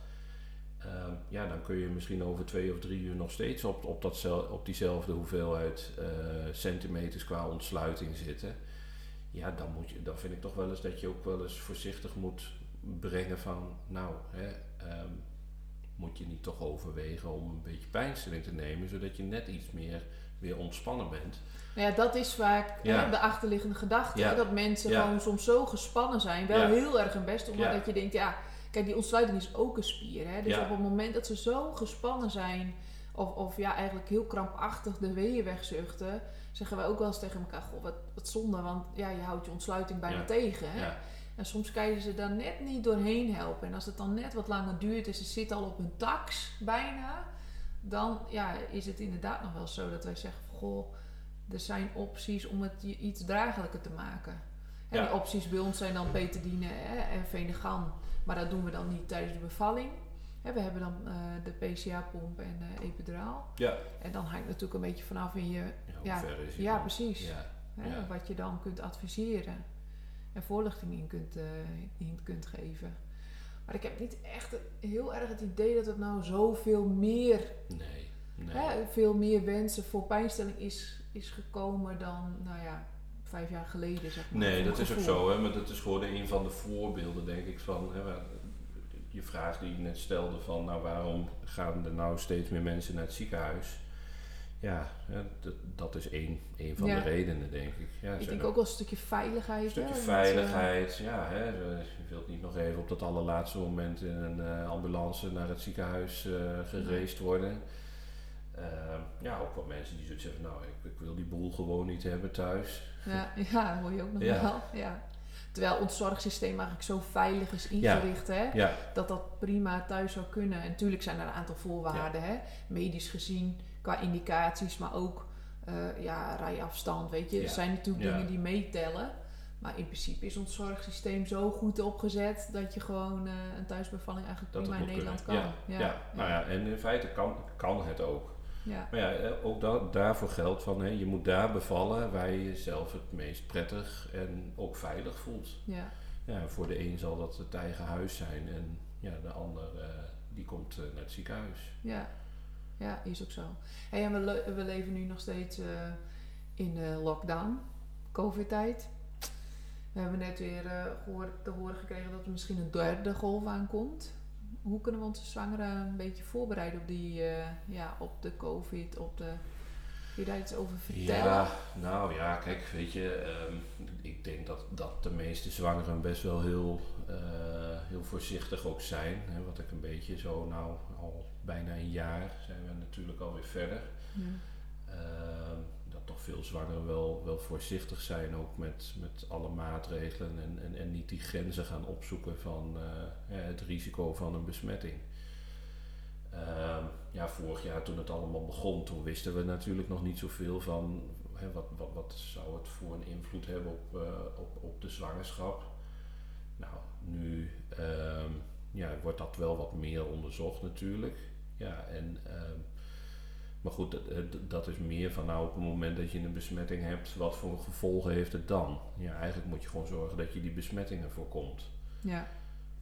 ehm, ja, dan kun je misschien over twee of drie uur nog steeds op, op, dat op diezelfde hoeveelheid eh, centimeters qua ontsluiting zitten. Ja, dan, moet je, dan vind ik toch wel eens dat je ook wel eens voorzichtig moet brengen van, nou, hè, ehm, moet je niet toch overwegen om een beetje pijnstilling te nemen, zodat je net iets meer weer ontspannen bent. Nou ja, dat is vaak Ja. hè, de achterliggende gedachte. Ja. Dat mensen Ja. gewoon soms zo gespannen zijn. Wel heel erg hun best doen. Maar Ja. dat je denkt, ja, kijk, die ontsluiting is ook een spier. Hè? Dus op het moment dat ze zo gespannen zijn. Of, of ja, eigenlijk heel krampachtig de weeën wegzuchten. Zeggen wij ook wel eens tegen elkaar, goh, wat, wat zonde. Want ja, je houdt je ontsluiting bijna tegen. Hè? En soms kan je ze daar net niet doorheen helpen. En als het dan net wat langer duurt en ze zitten al op hun tax bijna, dan ja, is het inderdaad nog wel zo dat wij zeggen: van, Goh, er zijn opties om het je iets draaglijker te maken. En Ja. die opties bij ons zijn dan betadine hè, en Venegan, maar dat doen we dan niet tijdens de bevalling. Hè, we hebben dan eh, de PCA-pomp en eh epiduraal. ja. En dan hangt het natuurlijk een beetje vanaf in je. ja Ja. Ja, precies. Hè. Wat je dan kunt adviseren. En voorlichting in kunt, eh, in kunt geven. Maar ik heb niet echt heel erg het idee dat het nou zoveel meer, Nee, nee. hè, veel meer wensen voor pijnstelling is, is gekomen dan, nou ja, vijf jaar geleden, zeg maar. Nee, dat is ook zo, hè, maar dat is gewoon een van de voorbeelden, denk ik, van hè, waar- je vraag die je net stelde van, nou waarom gaan er nou steeds meer mensen naar het ziekenhuis? Ja, dat, is één, één van Ja. de redenen, denk ik. Ja, Ik denk ook wel een stukje veiligheid. Een stukje hè, veiligheid, ja. Hè, je wilt niet nog even op dat allerlaatste moment in een eh, ambulance naar het ziekenhuis eh gereisd worden. Ehm, ja, ook wel mensen die zoiets zeggen, nou, ik, ik wil die boel gewoon niet hebben thuis. ja, ja, dat hoor je ook nog Ja. wel. Ja. Terwijl ons zorgsysteem eigenlijk zo veilig is ingericht, hè, dat dat prima thuis zou kunnen. En natuurlijk zijn er een aantal voorwaarden, hè, medisch gezien, qua indicaties, maar ook eh, ja, rijafstand, weet je. Ja. Er zijn natuurlijk Ja. dingen die meetellen. Maar in principe is ons zorgsysteem zo goed opgezet dat je gewoon eh, een thuisbevalling eigenlijk dat prima in Nederland kunnen. kan. Ja, ja, nou ja, en in feite kan, kan het ook. ja. Maar ja, eh, ook da- daarvoor geldt van, hè, je moet daar bevallen waar je jezelf het meest prettig en ook veilig voelt. ja. Ja, voor de een zal dat het eigen huis zijn en ja, de ander die komt naar het ziekenhuis. Ja, ja is ook zo. En we, we leven nu nog steeds eh, in eh, lockdown, COVID-tijd. We hebben net weer eh, gehoord, te horen gekregen dat er misschien een derde golf aankomt. Hoe kunnen we onze zwangeren een beetje voorbereiden op, die, eh, ja, op de COVID, op de... Kun je daar iets over vertellen? Ja, nou ja, kijk, weet je, ehm, ik denk dat, dat de meeste zwangeren best wel heel, heel voorzichtig ook zijn. Hè, wat ik een beetje zo, nou al bijna een jaar zijn we natuurlijk alweer verder. Ja. Ehm, dat toch veel zwangeren wel, wel voorzichtig zijn ook met, met alle maatregelen en, en, en niet die grenzen gaan opzoeken van eh, het risico van een besmetting. Ehm, ja, vorig jaar toen het allemaal begon, toen wisten we natuurlijk nog niet zoveel van hè, wat, wat, wat zou het voor een invloed hebben op, eh, op, op de zwangerschap. Nou, nu ehm, ja, wordt dat wel wat meer onderzocht natuurlijk. Ja, en, ehm, maar goed, dat, dat is meer van nou op het moment dat je een besmetting hebt, wat voor gevolgen heeft het dan? Ja, eigenlijk moet je gewoon zorgen dat je die besmettingen voorkomt. ja,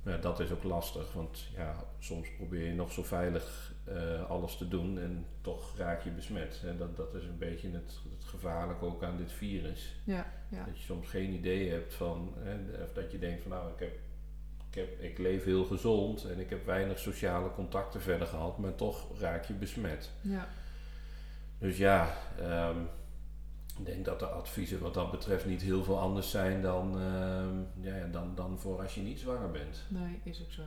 Ja, dat is ook lastig, want ja, soms probeer je nog zo veilig eh, alles te doen en toch raak je besmet. En dat, dat is een beetje het, het gevaarlijke ook aan dit virus. ja, ja. Dat je soms geen idee hebt van, hè, of dat je denkt van nou, ik, heb, heb, ik leef heel gezond en ik heb weinig sociale contacten verder gehad, maar toch raak je besmet. ja. Dus ja, ehm, ik denk dat de adviezen wat dat betreft niet heel veel anders zijn dan, ehm, ja, ja, dan, dan voor als je niet zwanger bent. Nee, is ook zo.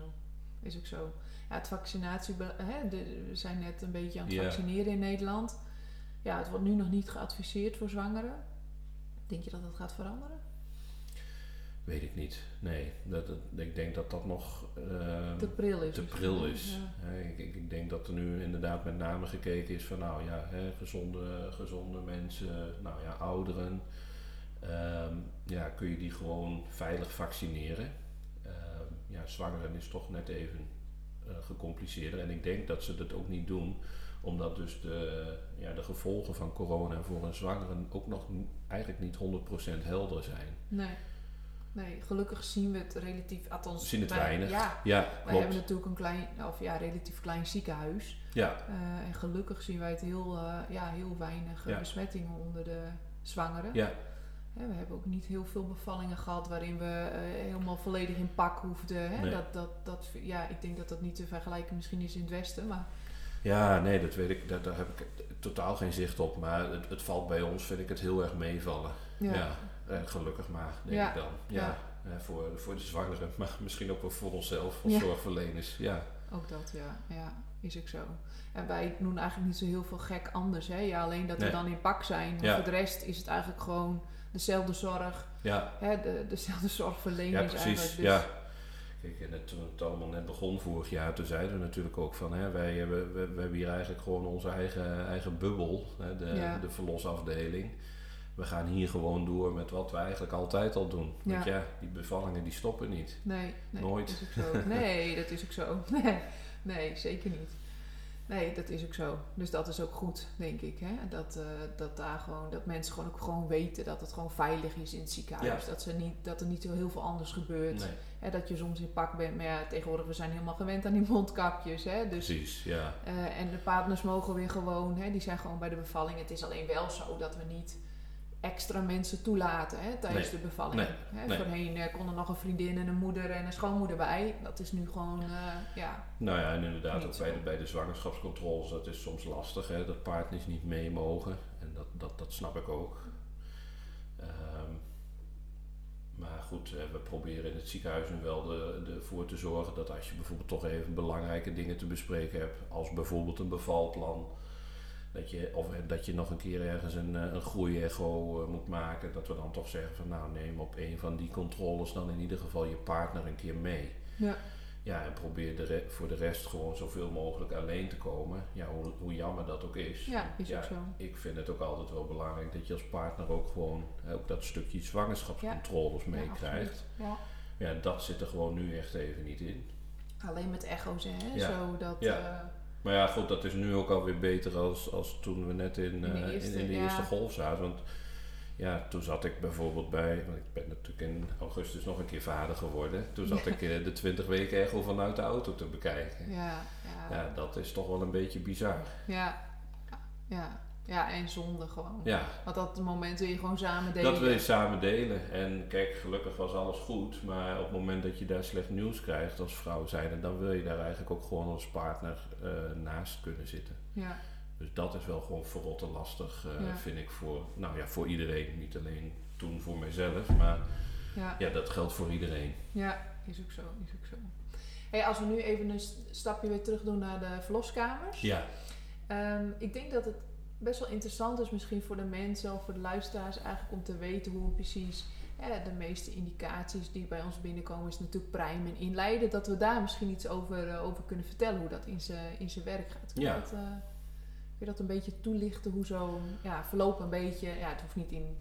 Is ook zo. Ja, het vaccinatie, hè, de, we zijn net een beetje aan het Ja. vaccineren in Nederland. Ja, het wordt nu nog niet geadviseerd voor zwangeren. Denk je dat dat gaat veranderen? Weet ik niet. Nee, dat, dat- ik denk dat dat nog ehm, Te pril is. te of zo. pril is. Ja. Hè, Ik, ik, ik denk dat er nu inderdaad met name gekeken is van nou ja, hè, gezonde, gezonde mensen, nou ja, ouderen. Ehm, ja, kun je die gewoon veilig vaccineren? Ehm, ja, zwangeren is toch net even eh, gecompliceerder. En ik denk dat ze dat ook niet doen, omdat dus de, ja, de gevolgen van corona voor een zwangere ook nog eigenlijk niet 100% helder zijn. Nee. Nee, gelukkig zien we het relatief, althans... We zien het wij- weinig. Ja, Ja, wij klopt. hebben natuurlijk een klein, of ja, relatief klein ziekenhuis. Ja, Eh, en gelukkig zien wij het heel, eh, ja, heel weinig eh, Ja. besmettingen onder de zwangeren. ja, Hè, we hebben ook niet heel veel bevallingen gehad waarin we helemaal volledig in pak hoefden. Hè? Nee. Dat, dat, dat, ja, ik denk dat dat niet te vergelijken misschien is in het Westen. Maar Ja, nee, dat weet ik. Daar, daar heb ik totaal geen zicht op. Maar het, het valt bij ons, vind ik het heel erg meevallen. ja, Ja, gelukkig maar, denk Ja, ik dan. Ja, ja. eh, voor, voor de zwangeren, maar misschien ook wel voor onszelf als Ja. zorgverleners. Ja, ook dat, ja, ja, is ook zo. En wij doen eigenlijk niet zo heel veel gek anders. Hè? Ja, alleen dat Nee. we dan in pak zijn. Maar voor de rest is het eigenlijk gewoon dezelfde zorg. ja, Hè? De, dezelfde zorgverleners ja precies. Dus, Ja. Kijk, en het, toen het allemaal net begon vorig jaar, toen zeiden we natuurlijk ook van, hè, wij, hebben, we, we hebben hier eigenlijk gewoon onze eigen, eigen bubbel, hè, de, de verlosafdeling. We gaan hier gewoon door met wat we eigenlijk altijd al doen. Want Ja. ja, die bevallingen die stoppen niet. Nee, nee Nooit. Dat is ook zo. Nee, dat is ook zo. Nee, nee zeker niet. Nee, dat is ook zo. Dus dat is ook goed, denk ik. Hè? Dat, uh, dat, daar gewoon, dat mensen gewoon ook gewoon weten dat het gewoon veilig is in het ziekenhuis. Dat, ze niet, dat er niet zo heel veel anders gebeurt. Nee. Hè, dat je soms in pak bent. Maar ja, tegenwoordig we zijn helemaal gewend aan die mondkapjes. Hè? Dus, Precies, ja. uh, en de partners mogen weer gewoon, hè, die zijn gewoon bij de bevalling. Het is alleen wel zo dat we niet extra mensen toelaten hè, tijdens Nee. de bevalling. Nee. Hè, Nee. Voorheen eh, kon er nog een vriendin en een moeder en een schoonmoeder bij. Dat is nu gewoon, eh, ja, Nou ja, en inderdaad ook bij de, bij de zwangerschapscontroles, dat is soms lastig, hè, dat partners niet mee mogen. En dat, dat, dat snap ik ook. Ehm, maar goed, eh, we proberen in het ziekenhuis nu wel de, de, ervoor te zorgen dat als je bijvoorbeeld toch even belangrijke dingen te bespreken hebt, als bijvoorbeeld een bevalplan, dat je, of eh, dat je nog een keer ergens een, eh, een groeiecho eh, moet maken, dat we dan toch zeggen van nou neem op een van die controles dan in ieder geval je partner een keer mee. ja, Ja, en probeer de voor de rest gewoon zoveel mogelijk alleen te komen. Ja, hoe, hoe jammer dat ook is. ja, is ook zo. Ik vind het ook altijd wel belangrijk dat je als partner ook gewoon ook dat stukje zwangerschapscontroles Ja, meekrijgt. absoluut. Ja. Ja, dat zit er gewoon nu echt even niet in. Alleen met echo's, hè? Ja. Zo dat, Ja. Maar ja, goed, dat is nu ook alweer beter als, als toen we net in, In de eh, in, eerste, in de ja. eerste golf zaten. Want ja, toen zat ik bijvoorbeeld bij, want ik ben natuurlijk in augustus nog een keer vader geworden. Toen zat ik eh, de 20 weken echo vanuit de auto te bekijken. ja, ja, Ja, dat is toch wel een beetje bizar. ja, ja, ja, en zonde gewoon. Ja, Want dat moment wil je gewoon samen delen. dat wil je samen delen. En kijk, gelukkig was alles goed. Maar op het moment dat je daar slecht nieuws krijgt als vrouw zijnde, dan wil je daar eigenlijk ook gewoon als partner eh, naast kunnen zitten. Ja, Dus dat is wel gewoon verrotte lastig, eh, Ja. vind ik, voor, nou ja, voor iedereen. Niet alleen toen voor mijzelf, maar ja, ja, dat geldt voor iedereen. ja, is ook zo, is ook zo. Hey, als we nu even een st- stapje weer terug doen naar de verloskamers. Ja, Ehm, ik denk dat het best wel interessant is misschien voor de mensen of voor de luisteraars eigenlijk om te weten hoe precies hè, de meeste indicaties die bij ons binnenkomen is natuurlijk prime en inleiden. Dat we daar misschien iets over, eh, over kunnen vertellen, hoe dat in zijn in werk gaat. Kun je, Ja. dat, eh, kun je dat een beetje toelichten, hoe zo'n ja, verloop een beetje, ja het hoeft niet in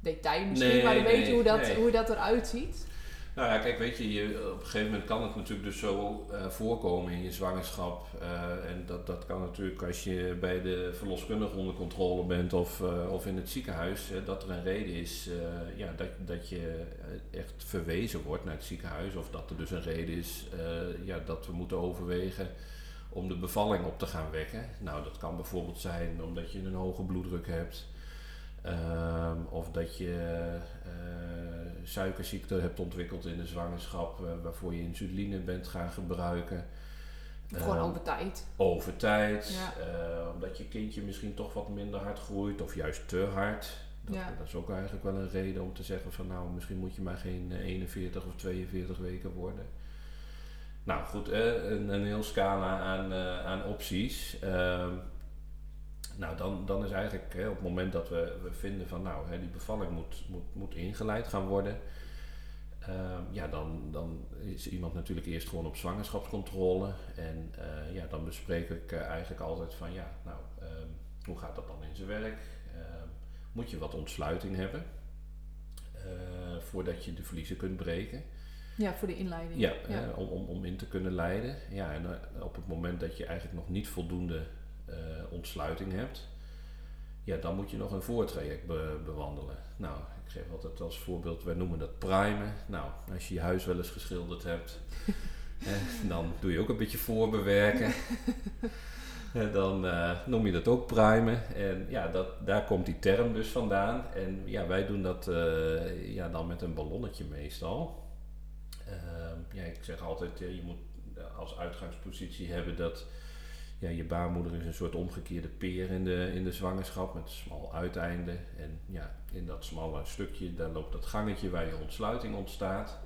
detail misschien, Nee, maar nee, beetje hoe dat, nee. hoe dat eruit ziet. Nou ja, kijk, weet je, op een gegeven moment kan het natuurlijk dus zo eh, voorkomen in je zwangerschap. eh, en dat, dat kan natuurlijk als je bij de verloskundige onder controle bent of, eh, of in het ziekenhuis, dat er een reden is ja, dat, dat je echt verwezen wordt naar het ziekenhuis. Of dat er dus een reden is ja, dat we moeten overwegen om de bevalling op te gaan wekken. Nou, dat kan bijvoorbeeld zijn omdat je een hoge bloeddruk hebt. Ehm, of dat je suikerziekte hebt ontwikkeld in de zwangerschap, eh, waarvoor je insuline bent gaan gebruiken. Gewoon Ehm, over tijd. over tijd, Ja. eh, omdat je kindje misschien toch wat minder hard groeit of juist te hard. Dat, Ja. dat is ook eigenlijk wel een reden om te zeggen van nou, misschien moet je maar geen eh, 41 of 42 weken worden. Nou goed, eh, een, een heel scala aan, eh, aan opties. Nou, dan, dan is eigenlijk hè, op het moment dat we, we vinden van nou, hè, die bevalling moet, moet, moet ingeleid gaan worden. ehm, ja, dan, dan is iemand natuurlijk eerst gewoon op zwangerschapscontrole. En eh, ja, dan bespreek ik eh, eigenlijk altijd van ja, nou, ehm, hoe gaat dat dan in zijn werk? Ehm, moet je wat ontsluiting hebben eh, voordat je de vliezen kunt breken? Ja, voor de inleiding. Ja, eh, om, om, om in te kunnen leiden. Ja, en op het moment dat je eigenlijk nog niet voldoende ontsluiting hebt, ja, dan moet je nog een voortraject be- bewandelen. Nou, ik geef altijd als voorbeeld, wij noemen dat primen. Nou, als je je huis wel eens geschilderd hebt, eh, dan doe je ook een beetje voorbewerken. Eh, dan eh, noem je dat ook primen. En ja, dat, daar komt die term dus vandaan. En ja, wij doen dat eh, ja, dan met een ballonnetje meestal. Ehm, ja, ik zeg altijd, eh, je moet als uitgangspositie hebben dat ja, je baarmoeder is een soort omgekeerde peer in de, in de zwangerschap met een smal uiteinde. En ja, in dat smalle stukje, daar loopt dat gangetje waar je ontsluiting ontstaat.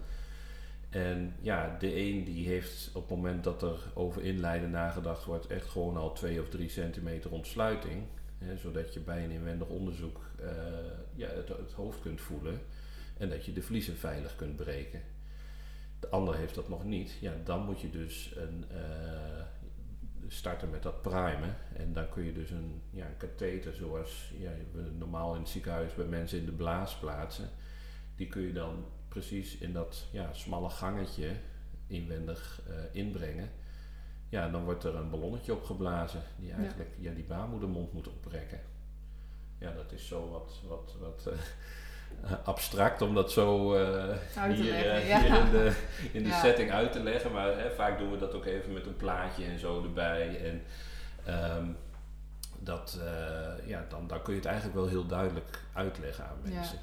En ja, de een die heeft op het moment dat er over inleiden nagedacht wordt, echt gewoon al 2 of 3 centimeter ontsluiting. Hè, zodat je bij een inwendig onderzoek eh, ja, het, het hoofd kunt voelen en dat je de vliezen veilig kunt breken. De ander heeft dat nog niet. Ja, dan moet je dus een, eh, starten met dat primen. En dan kun je dus een, ja, een katheter zoals ja, we normaal in het ziekenhuis bij mensen in de blaas plaatsen. Die kun je dan precies in dat ja, smalle gangetje inwendig eh, inbrengen. ja, dan wordt er een ballonnetje opgeblazen die eigenlijk ja. die baarmoedermond moet oprekken. Ja, dat is zo wat, wat, wat uh, abstract om dat zo uh, hier, leggen, ja. hier, in de, in de setting uit te leggen. Maar hè, vaak doen we dat ook even met een plaatje en zo erbij. En um, dat, uh, ja, dan, dan kun je het eigenlijk wel heel duidelijk uitleggen aan mensen.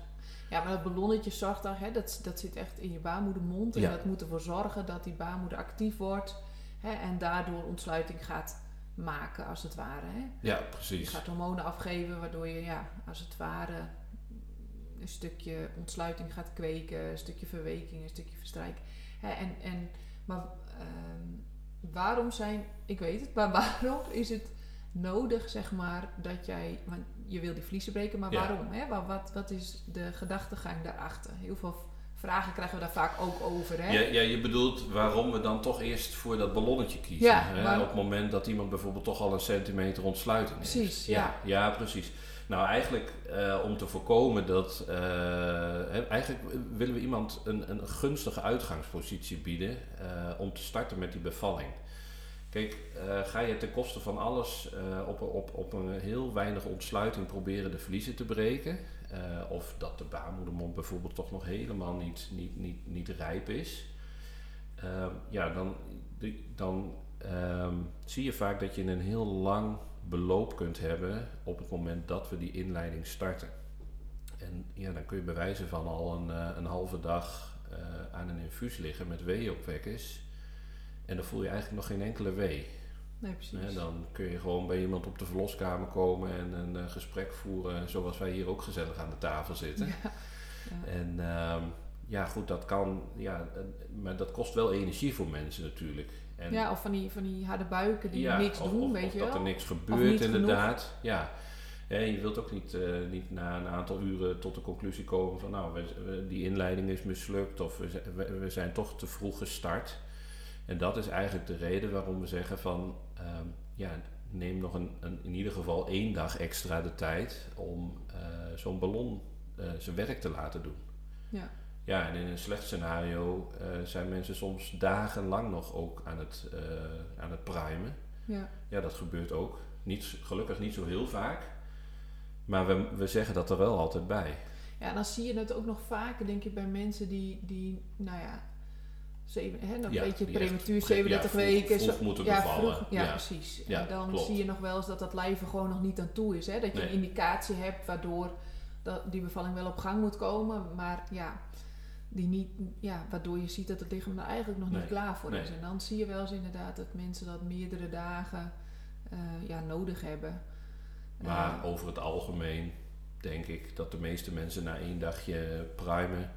Ja, maar dat ballonnetje zachtdag, hè, dat, dat zit echt in je baarmoedermond. En dat moet ervoor zorgen dat die baarmoeder actief wordt. Hè, en daardoor ontsluiting gaat maken, als het ware. Hè. Ja, precies. Je gaat hormonen afgeven, waardoor je, ja, als het ware, een stukje ontsluiting gaat kweken. Een stukje verweking, een stukje verstrijk. Hè, en, en, maar uh, waarom zijn, ik weet het, maar waarom is het nodig, zeg maar, dat jij, want je wil die vliezen breken, maar waarom? Hè? Wat, wat is de gedachtegang daarachter? Heel veel vragen krijgen we daar vaak ook over. Hè? Ja, ja, je bedoelt waarom we dan toch eerst voor dat ballonnetje kiezen. Ja, hè? Op het moment dat iemand bijvoorbeeld toch al een centimeter ontsluiting heeft. Precies, ja. Ja, precies. Nou, eigenlijk uh, om te voorkomen dat. Uh, eigenlijk willen we iemand een, een gunstige uitgangspositie bieden uh, om te starten met die bevalling. Kijk, ga je ten koste van alles op, op, op een heel weinig ontsluiting proberen de vliezen te breken, of dat de baarmoedermond bijvoorbeeld toch nog helemaal niet, niet, niet, niet rijp is, ehm, ja, dan, dan um, zie je vaak dat je een heel lang beloop kunt hebben op het moment dat we die inleiding starten. En ja, dan kun je bewijzen van al een, een halve dag aan een infuus liggen met weeopwekkers en dan voel je eigenlijk nog geen enkele wee. Nee, precies. dan kun je gewoon bij iemand op de verloskamer komen en een uh, gesprek voeren, zoals wij hier ook gezellig aan de tafel zitten. Ja. En uh, ja, goed, dat kan, ja, maar dat kost wel energie voor mensen natuurlijk. En ja, of van die, van die harde buiken die niks doen, of, weet of je dat er niks gebeurt inderdaad. Ja. Je wilt ook niet, uh, niet na een aantal uren tot de conclusie komen van nou, we, die inleiding is mislukt of we, we zijn toch te vroeg gestart. En dat is eigenlijk de reden waarom we zeggen van um, ja, neem nog een, een, in ieder geval één dag extra de tijd om uh, zo'n ballon uh, zijn werk te laten doen. Ja. Ja, en in een slecht scenario uh, zijn mensen soms dagenlang nog ook aan het, aan het primen. Ja. ja, dat gebeurt ook. Niet, gelukkig niet zo heel vaak. Maar we, we zeggen dat er wel altijd bij. Ja, dan zie je het ook nog vaker, denk ik, bij mensen die, die nou ja, zeven, hè, dan ja, weet je prematuur 37 ja, weken. Vroeg, moeten ja, bevallen. Vroeg, ja, precies. en dan zie je nog wel eens dat dat lijf gewoon nog niet aan toe is. Hè? Dat je een indicatie hebt waardoor dat die bevalling wel op gang moet komen. Maar ja, die niet, ja, waardoor je ziet dat het lichaam er eigenlijk nog niet klaar voor is. En dan zie je wel eens inderdaad dat mensen dat meerdere dagen uh, ja, nodig hebben. Maar uh, over het algemeen denk ik dat de meeste mensen na één dagje primen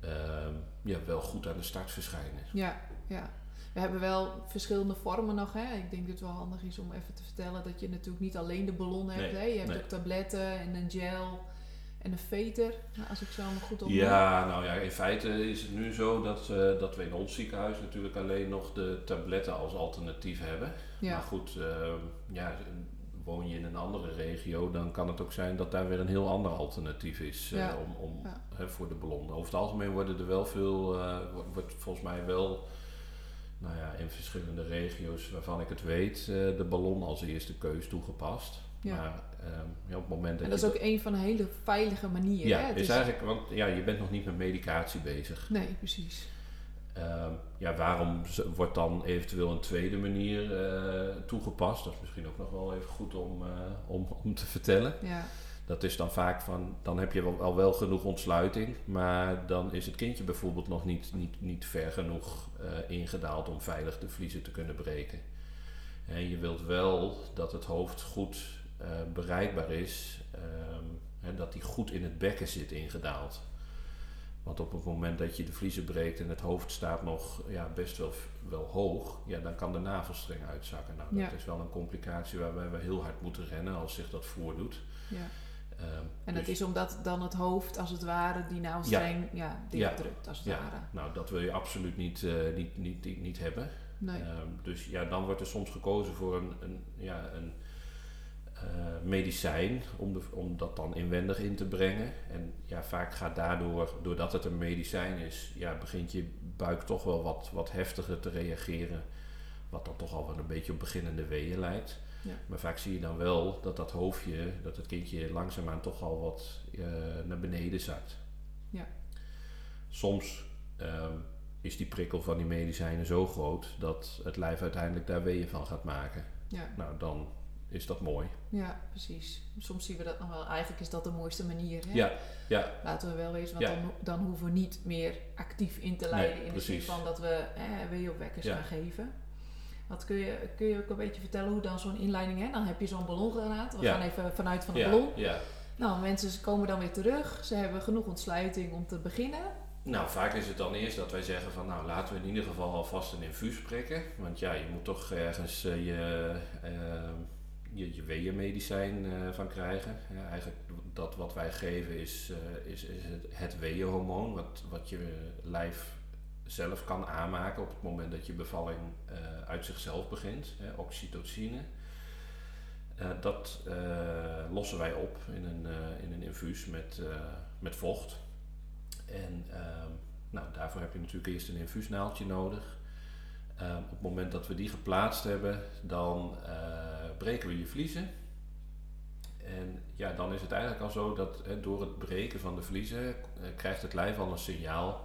Ehm, ja, wel goed aan de start verschijnen. Ja, ja. We hebben wel verschillende vormen nog. Hè? Ik denk dat het wel handig is om even te vertellen dat je natuurlijk niet alleen de ballon hebt. hè? Je hebt ook tabletten en een gel en een veter, nou, als ik zo maar goed op. Ja, nou ja, in feite is het nu zo dat, uh, dat we in ons ziekenhuis natuurlijk alleen nog de tabletten als alternatief hebben. Ja. Maar goed, uh, ja, woon je in een andere regio, dan kan het ook zijn dat daar weer een heel ander alternatief is uh, om, om hè, voor de ballon. Over het algemeen worden er wel veel, wordt volgens mij wel, nou ja, in verschillende regio's waarvan ik het weet, de ballon als eerste keus toegepast. Ja. Maar ja, op het moment dat en dat is ook een van de hele veilige manieren. Ja, hè? is, is eigenlijk, want ja, je bent nog niet met medicatie bezig. Nee, precies. Uh, ja, waarom wordt dan eventueel een tweede manier uh, toegepast? Dat is misschien ook nog wel even goed om, uh, om, om te vertellen. Ja. Dat is dan vaak van, dan heb je wel, al wel genoeg ontsluiting, maar dan is het kindje bijvoorbeeld nog niet, niet, niet ver genoeg eh, ingedaald om veilig de vliezen te kunnen breken. En je wilt wel dat het hoofd goed bereikbaar is, um, dat die goed in het bekken zit ingedaald. Want op het moment dat je de vliezen breekt en het hoofd staat nog ja, best wel, wel hoog, ja, dan kan de navelstreng uitzakken. Nou, dat is wel een complicatie waarbij we heel hard moeten rennen als zich dat voordoet. Ja. Um, en dat dus is omdat dan het hoofd als het ware die navelstreng ja. ja dichtdrukt als het ja. ware. Nou, dat wil je absoluut niet, uh, niet, niet, niet, niet, hebben. Nee. Um, dus ja, dan wordt er soms gekozen voor een, een, ja, een medicijn om, de, om dat dan inwendig in te brengen. En ja, vaak gaat daardoor, doordat het een medicijn is, ja, begint je buik toch wel wat, wat heftiger te reageren wat dan toch al wel een beetje op beginnende weeën lijkt. Ja. Maar vaak zie je dan wel dat dat hoofdje, dat het kindje langzaamaan toch al wat eh, naar beneden zakt. Ja. Soms ehm, is die prikkel van die medicijnen zo groot dat het lijf uiteindelijk daar weeën van gaat maken. Ja. Nou, dan is dat mooi. ja, precies. Soms zien we dat nog wel. Eigenlijk is dat de mooiste manier. Hè? Ja, ja, Laten we wel wezen, want Ja. dan, dan hoeven we niet meer actief in te leiden. Nee, in de zin precies. van dat we eh, weeopwekkers Ja. gaan geven. Wat kun je, kun je ook een beetje vertellen hoe dan zo'n inleiding... Hè? Dan heb je zo'n ballon geraad. We Ja. gaan even vanuit van de ballon. ja. Nou, mensen komen dan weer terug. Ze hebben genoeg ontsluiting om te beginnen. Nou, vaak is het dan eerst dat wij zeggen van nou laten we in ieder geval alvast een infuus prikken. Want ja, je moet toch ergens eh, je, eh, je, je weeënmedicijn eh, van krijgen. Eigenlijk dat wat wij geven is, eh, is, is het, het weeënhormoon, wat, wat je lijf zelf kan aanmaken op het moment dat je bevalling eh, uit zichzelf begint, hè, oxytocine. Dat lossen wij op in een, in een infuus met, met vocht. En ehm, nou, daarvoor heb je natuurlijk eerst een infuusnaaldje nodig. Ehm, op het moment dat we die geplaatst hebben, dan eh, breken we je vliezen. En ja, dan is het eigenlijk al zo dat door het breken van de vliezen eh, krijgt het lijf al een signaal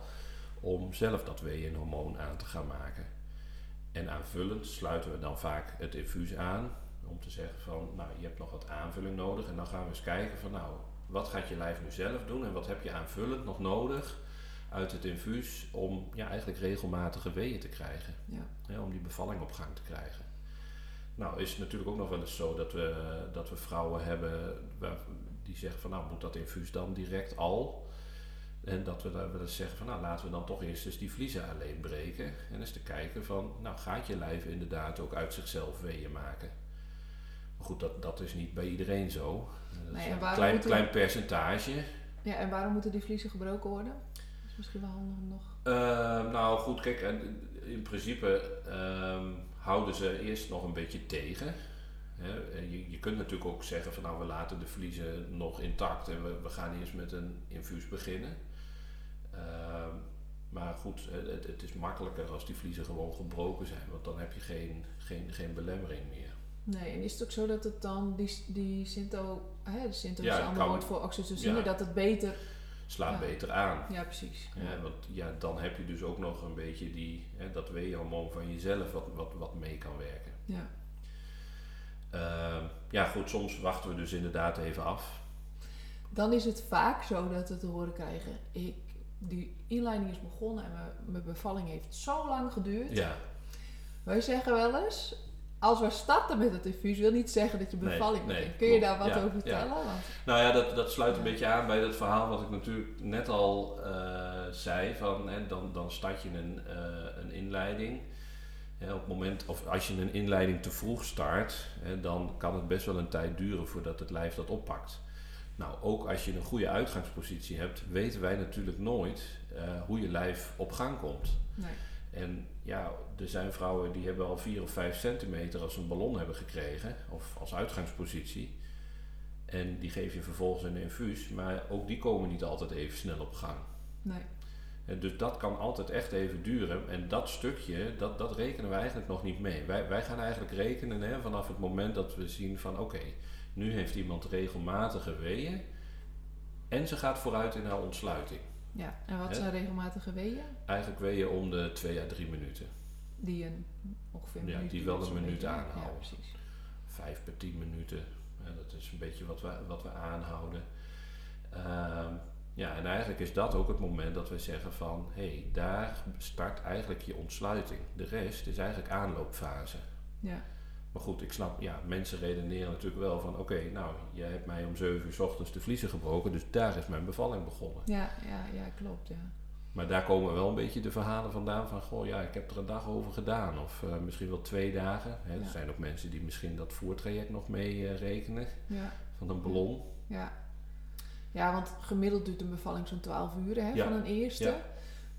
om zelf dat weeënhormoon aan te gaan maken. En aanvullend sluiten we dan vaak het infuus aan om te zeggen van, nou, je hebt nog wat aanvulling nodig. En dan gaan we eens kijken van, nou, wat gaat je lijf nu zelf doen en wat heb je aanvullend nog nodig uit het infuus om ja, eigenlijk regelmatige weeën te krijgen. Ja. Hè, om die bevalling op gang te krijgen. Nou is het natuurlijk ook nog wel eens zo dat we, dat we vrouwen hebben waar, die zeggen van nou moet dat infuus dan direct al. En dat we dan wel eens zeggen van nou laten we dan toch eerst eens die vliezen alleen breken. En eens te kijken van nou gaat je lijf inderdaad ook uit zichzelf weeën maken. Maar goed, dat, dat is niet bij iedereen zo. Dat Nee, is en een klein, moeten- klein percentage. ja, en waarom moeten die vliezen gebroken worden? Is misschien wel handig om nog... Ehm, nou goed, kijk, en in principe ehm, houden ze eerst nog een beetje tegen. Hè. Je, je kunt natuurlijk ook zeggen van nou we laten de vliezen nog intact en we, we gaan eerst met een infuus beginnen. Ehm, maar goed, het, het is makkelijker als die vliezen gewoon gebroken zijn, want dan heb je geen, geen, geen belemmering meer. Nee, en is het ook zo dat het dan die, die Sinto, hè, de Sinto Ja, is een het ander kan- woord voor oxytocine, ja. dat het beter... Slaat Ja. beter aan. Ja, precies. Ja, want ja, dan heb je dus ook nog een beetje die, hè, dat weeënhormoon van jezelf wat, wat, wat mee kan werken. Ja. Ehm, ja, goed, soms wachten we dus inderdaad even af. Dan is het vaak zo dat we te horen krijgen, ik, die inleiding is begonnen en mijn, mijn bevalling heeft zo lang geduurd. Ja, Wij zeggen wel eens, als we starten met het infuus, wil niet zeggen dat je bevalling nee. Kun je daar wat Ja, over ja. vertellen? Want, nou ja, dat, dat sluit een Ja. beetje aan bij het verhaal wat ik natuurlijk net al eh, zei. Van, hè, dan, dan start je een, eh, een inleiding. Hè, op het moment, of als je een inleiding te vroeg start, hè, dan kan het best wel een tijd duren voordat het lijf dat oppakt. Nou, ook als je een goede uitgangspositie hebt, weten wij natuurlijk nooit eh, hoe je lijf op gang komt. nee. En ja, er zijn vrouwen die hebben al 4 of 5 centimeter als een ballon hebben gekregen, of als uitgangspositie. En die geef je vervolgens een infuus, maar ook die komen niet altijd even snel op gang. nee. En dus dat kan altijd echt even duren. En dat stukje, dat, dat rekenen we eigenlijk nog niet mee. Wij, wij gaan eigenlijk rekenen hè, vanaf het moment dat we zien van oké, nu heeft iemand regelmatige weeën en ze gaat vooruit in haar ontsluiting. Ja, en wat Hè? zijn regelmatige weeën? Eigenlijk weeën om de 2 à 3 minuten. Die een ongeveer een Ja, minuut die wel duurt, een zo'n minuut beetje. aanhouden. Ja, precies. vijf per tien minuten. Ja, dat is een beetje wat we, wat we aanhouden. Ehm, ja, en eigenlijk is dat ook het moment dat we zeggen van... hé, hey, daar start eigenlijk je ontsluiting. De rest is eigenlijk aanloopfase. Ja, Maar goed, ik snap, ja, mensen redeneren natuurlijk wel van... oké, nou, jij hebt mij om 7 uur s ochtends de vliezen gebroken... dus daar is mijn bevalling begonnen. ja, ja, ja klopt. Ja. Maar daar komen wel een beetje de verhalen vandaan van... goh, ja, ik heb er een dag over gedaan. Of eh, misschien wel twee dagen. Hè. Ja. Er zijn ook mensen die misschien dat voertraject nog mee eh, rekenen... Ja, van een ballon. ja. ja, want gemiddeld duurt een bevalling zo'n 12 uur hè, van een eerste.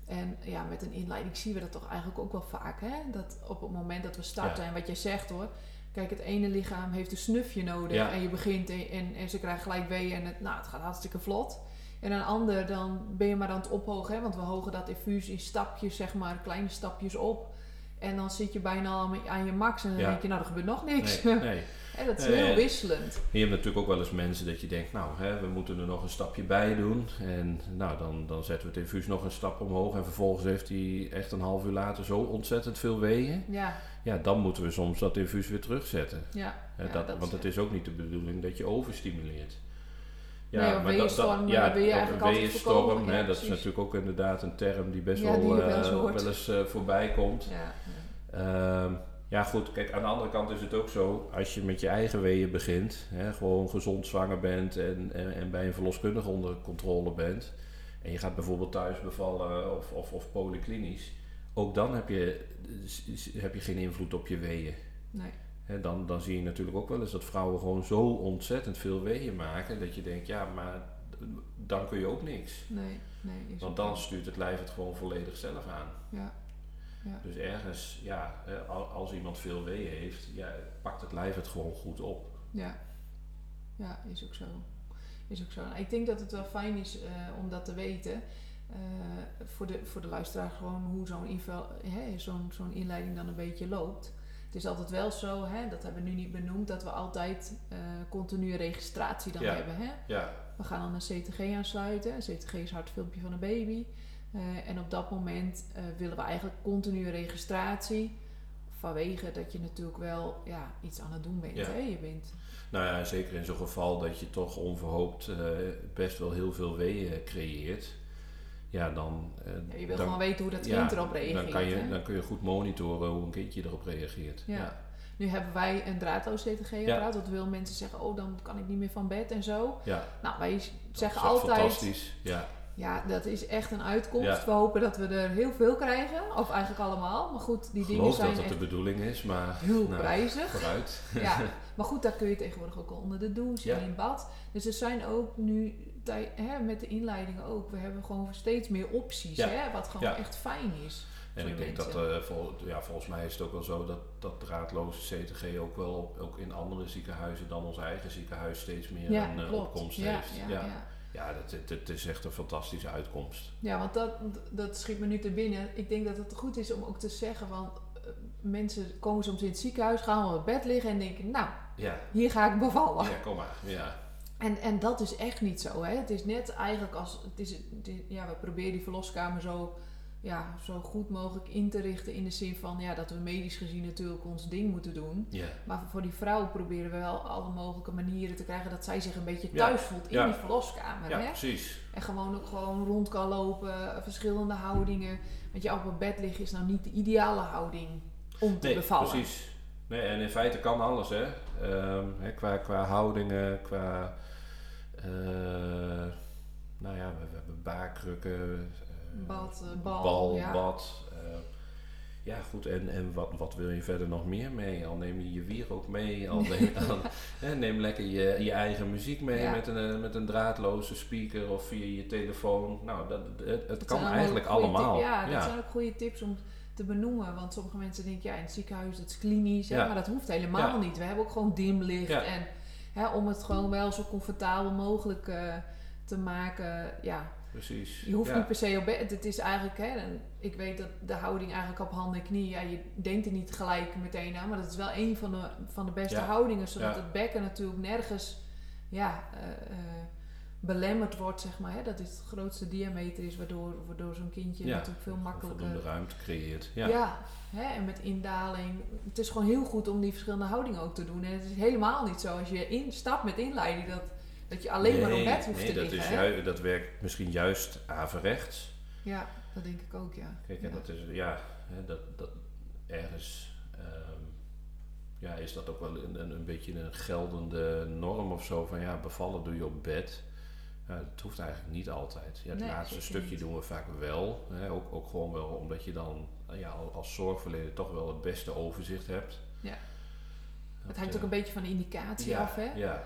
En ja, met een inleiding zien we dat toch eigenlijk ook wel vaak. Hè? Dat op het moment dat we starten, en wat jij zegt hoor. Kijk, het ene lichaam heeft een snufje nodig. Ja. En je begint en, en, en ze krijgen gelijk weeën en het, nou, het gaat hartstikke vlot. En een ander, dan ben je maar aan het ophogen. Hè? Want we hogen dat infuus in stapjes, zeg maar, kleine stapjes op. En dan zit je bijna al aan je max en dan Ja. denk je, nou, er gebeurt nog niks. Nee, nee. Hè, dat is Nee, heel en- wisselend. Je hebt natuurlijk ook wel eens mensen dat je denkt, nou, hè, we moeten er nog een stapje bij doen. En nou, dan, dan zetten we het infuus nog een stap omhoog. En vervolgens heeft hij echt een half uur later zo ontzettend veel weeën. Ja, Ja, dan moeten we soms dat infuus weer terugzetten. ja. Hè, ja, dat, dat want het is ook niet de bedoeling dat je overstimuleert. Nee, ja, eh, wil je dat- eigenlijk altijd weeënstorm, Ja, dat is natuurlijk ook inderdaad een term die best Ja, wel, die wel eh, eens eens eh, voorbij komt. Ja, ja. Ja, goed, kijk, aan de andere kant is het ook zo, als je met je eigen weeën begint, hè, gewoon gezond zwanger bent en, en, en bij een verloskundige onder controle bent, en je gaat bijvoorbeeld thuis bevallen of, of, of polyklinisch, ook dan heb je, heb je geen invloed op je weeën. Nee. Hè, dan, dan zie je natuurlijk ook wel eens dat vrouwen gewoon zo ontzettend veel weeën maken, dat je denkt, ja, maar dan kun je ook niks. Nee, nee. Want dan stuurt het lijf het gewoon volledig zelf aan. Ja, ja. Dus ergens, ja, al- als iemand veel weeën heeft, ja, pakt het lijf het gewoon goed op. Ja. ja, is ook zo. Is ook zo. Nou, Ik denk dat het wel fijn is eh, om dat te weten. eh, voor, de, voor de luisteraar gewoon hoe zo'n zo'n zo'n inleiding dan een beetje loopt. Het is altijd wel zo, hè, dat hebben we nu niet benoemd, dat we altijd eh continue registratie dan Ja. hebben. Hè? Ja, We gaan dan een CTG aansluiten. Een CTG is hartfilmpje van een baby. Eh, en op dat moment eh, willen we eigenlijk continue registratie. Vanwege dat je natuurlijk wel ja, iets aan het doen bent. Ja. Hè? Je bent nou ja, zeker in zo'n geval dat je toch onverhoopt eh, best wel heel veel weeën creëert. Ja, dan... Ja, je wil dan, gewoon weten hoe dat ja, kind erop reageert. Dan, kan je, hè? dan kun je goed monitoren hoe een kindje erop reageert. Ja. Nu hebben wij een draadloos CTG-apparaat. Dat wil mensen zeggen, oh dan kan ik niet meer van bed en zo. Ja, Nou, wij zeggen altijd, fantastisch. Ja, ja, dat is echt een uitkomst. Ja. We hopen dat we er heel veel krijgen. Of eigenlijk allemaal. Maar goed, die dingen zijn dat het echt de bedoeling is, maar heel nou, prijzig. vooruit. Ja, maar goed, daar kun je tegenwoordig ook al onder de douche Ja. in bad. Dus er zijn ook nu, hè, met de inleidingen ook, we hebben gewoon steeds meer opties, Ja. hè, wat gewoon echt fijn is. En ik de denk dat, eh, vol, ja, volgens mij is het ook wel zo dat, dat draadloze CTG ook wel op- ook in andere ziekenhuizen dan ons eigen ziekenhuis steeds meer een eh, opkomst ja, heeft. Ja, Ja, dat, is echt een fantastische uitkomst. Ja, want dat, dat schiet me nu te binnen. Ik denk dat het goed is om ook te zeggen, want eh, mensen komen soms in het ziekenhuis, gaan op het bed liggen en denken, nou, Ja, hier ga ik bevallen. ja kom maar. Ja, En, en dat is echt niet zo. Hè? Het is net eigenlijk als. Het is, het is- ja, we proberen die verloskamer zo, ja, zo goed mogelijk in te richten. In de zin van ja, dat we medisch gezien natuurlijk ons ding moeten doen. ja, Maar voor die vrouw proberen we wel alle mogelijke manieren te krijgen dat zij zich een beetje Ja, thuis voelt in ja. die verloskamer. ja Hè? precies. En gewoon ook gewoon rond kan lopen, verschillende houdingen. Want je op bed liggen is nou niet de ideale houding om te Nee, bevallen. precies. Nee, en in feite kan alles, hè. Ehm, hè qua, qua houdingen, qua... eh, nou ja, we, we hebben baarkrukken, Bad, eh, bal, bal, ja. bad. eh, ja, goed. En, en wat, wat wil je verder nog meer mee? Al neem je je wier ook mee. Al neem, hè, neem lekker je, je eigen muziek mee Ja. met, een, eh, met een draadloze speaker of via je telefoon. Nou, dat, het, kan eigenlijk allemaal. tip- ja, dat zijn ook goede tips om te benoemen. Want sommige mensen denken, ja, in het ziekenhuis dat is klinisch. hè, Ja. Maar dat hoeft helemaal Ja. niet. We hebben ook gewoon dimlicht. Ja. En hè, om het gewoon wel zo comfortabel mogelijk te maken. Ja, Precies. je hoeft ja. niet per se op bed. Het is eigenlijk, hè, en ik weet dat de houding eigenlijk op handen en knieën, ja, je denkt er niet gelijk meteen aan. Maar dat is wel een van de, van de beste Ja. houdingen. Zodat het bekken natuurlijk nergens, ja... eh, eh, belemmerd wordt, zeg maar. Hè? Dat is het grootste diameter is, waardoor, waardoor zo'n kindje natuurlijk veel makkelijker... Voldoende ruimte creëert. Ja. Ja, hè? en met indaling. Het is gewoon heel goed om die verschillende houdingen ook te doen. En het is helemaal niet zo als je instapt met inleiding dat, dat je alleen maar op Nee, bed hoeft nee, te dat, liggen. is hè? jui- dat werkt misschien juist averechts. Ja, dat denk ik ook, ja. Kijk, en ja. dat is, ja, hè, dat, dat ergens ehm, ja, is dat ook wel een, een, een beetje een geldende norm of zo. Van ja, bevallen doe je op bed. Ja, dat hoeft eigenlijk niet altijd. Ja, het Nee, laatste stukje niet. doen we vaak wel. Hè, ook, ook gewoon wel omdat je dan ja, al- als zorgverlener toch wel het beste overzicht hebt. Ja. Het hangt eh, ook een beetje van de indicatie ja, af, hè? Ja,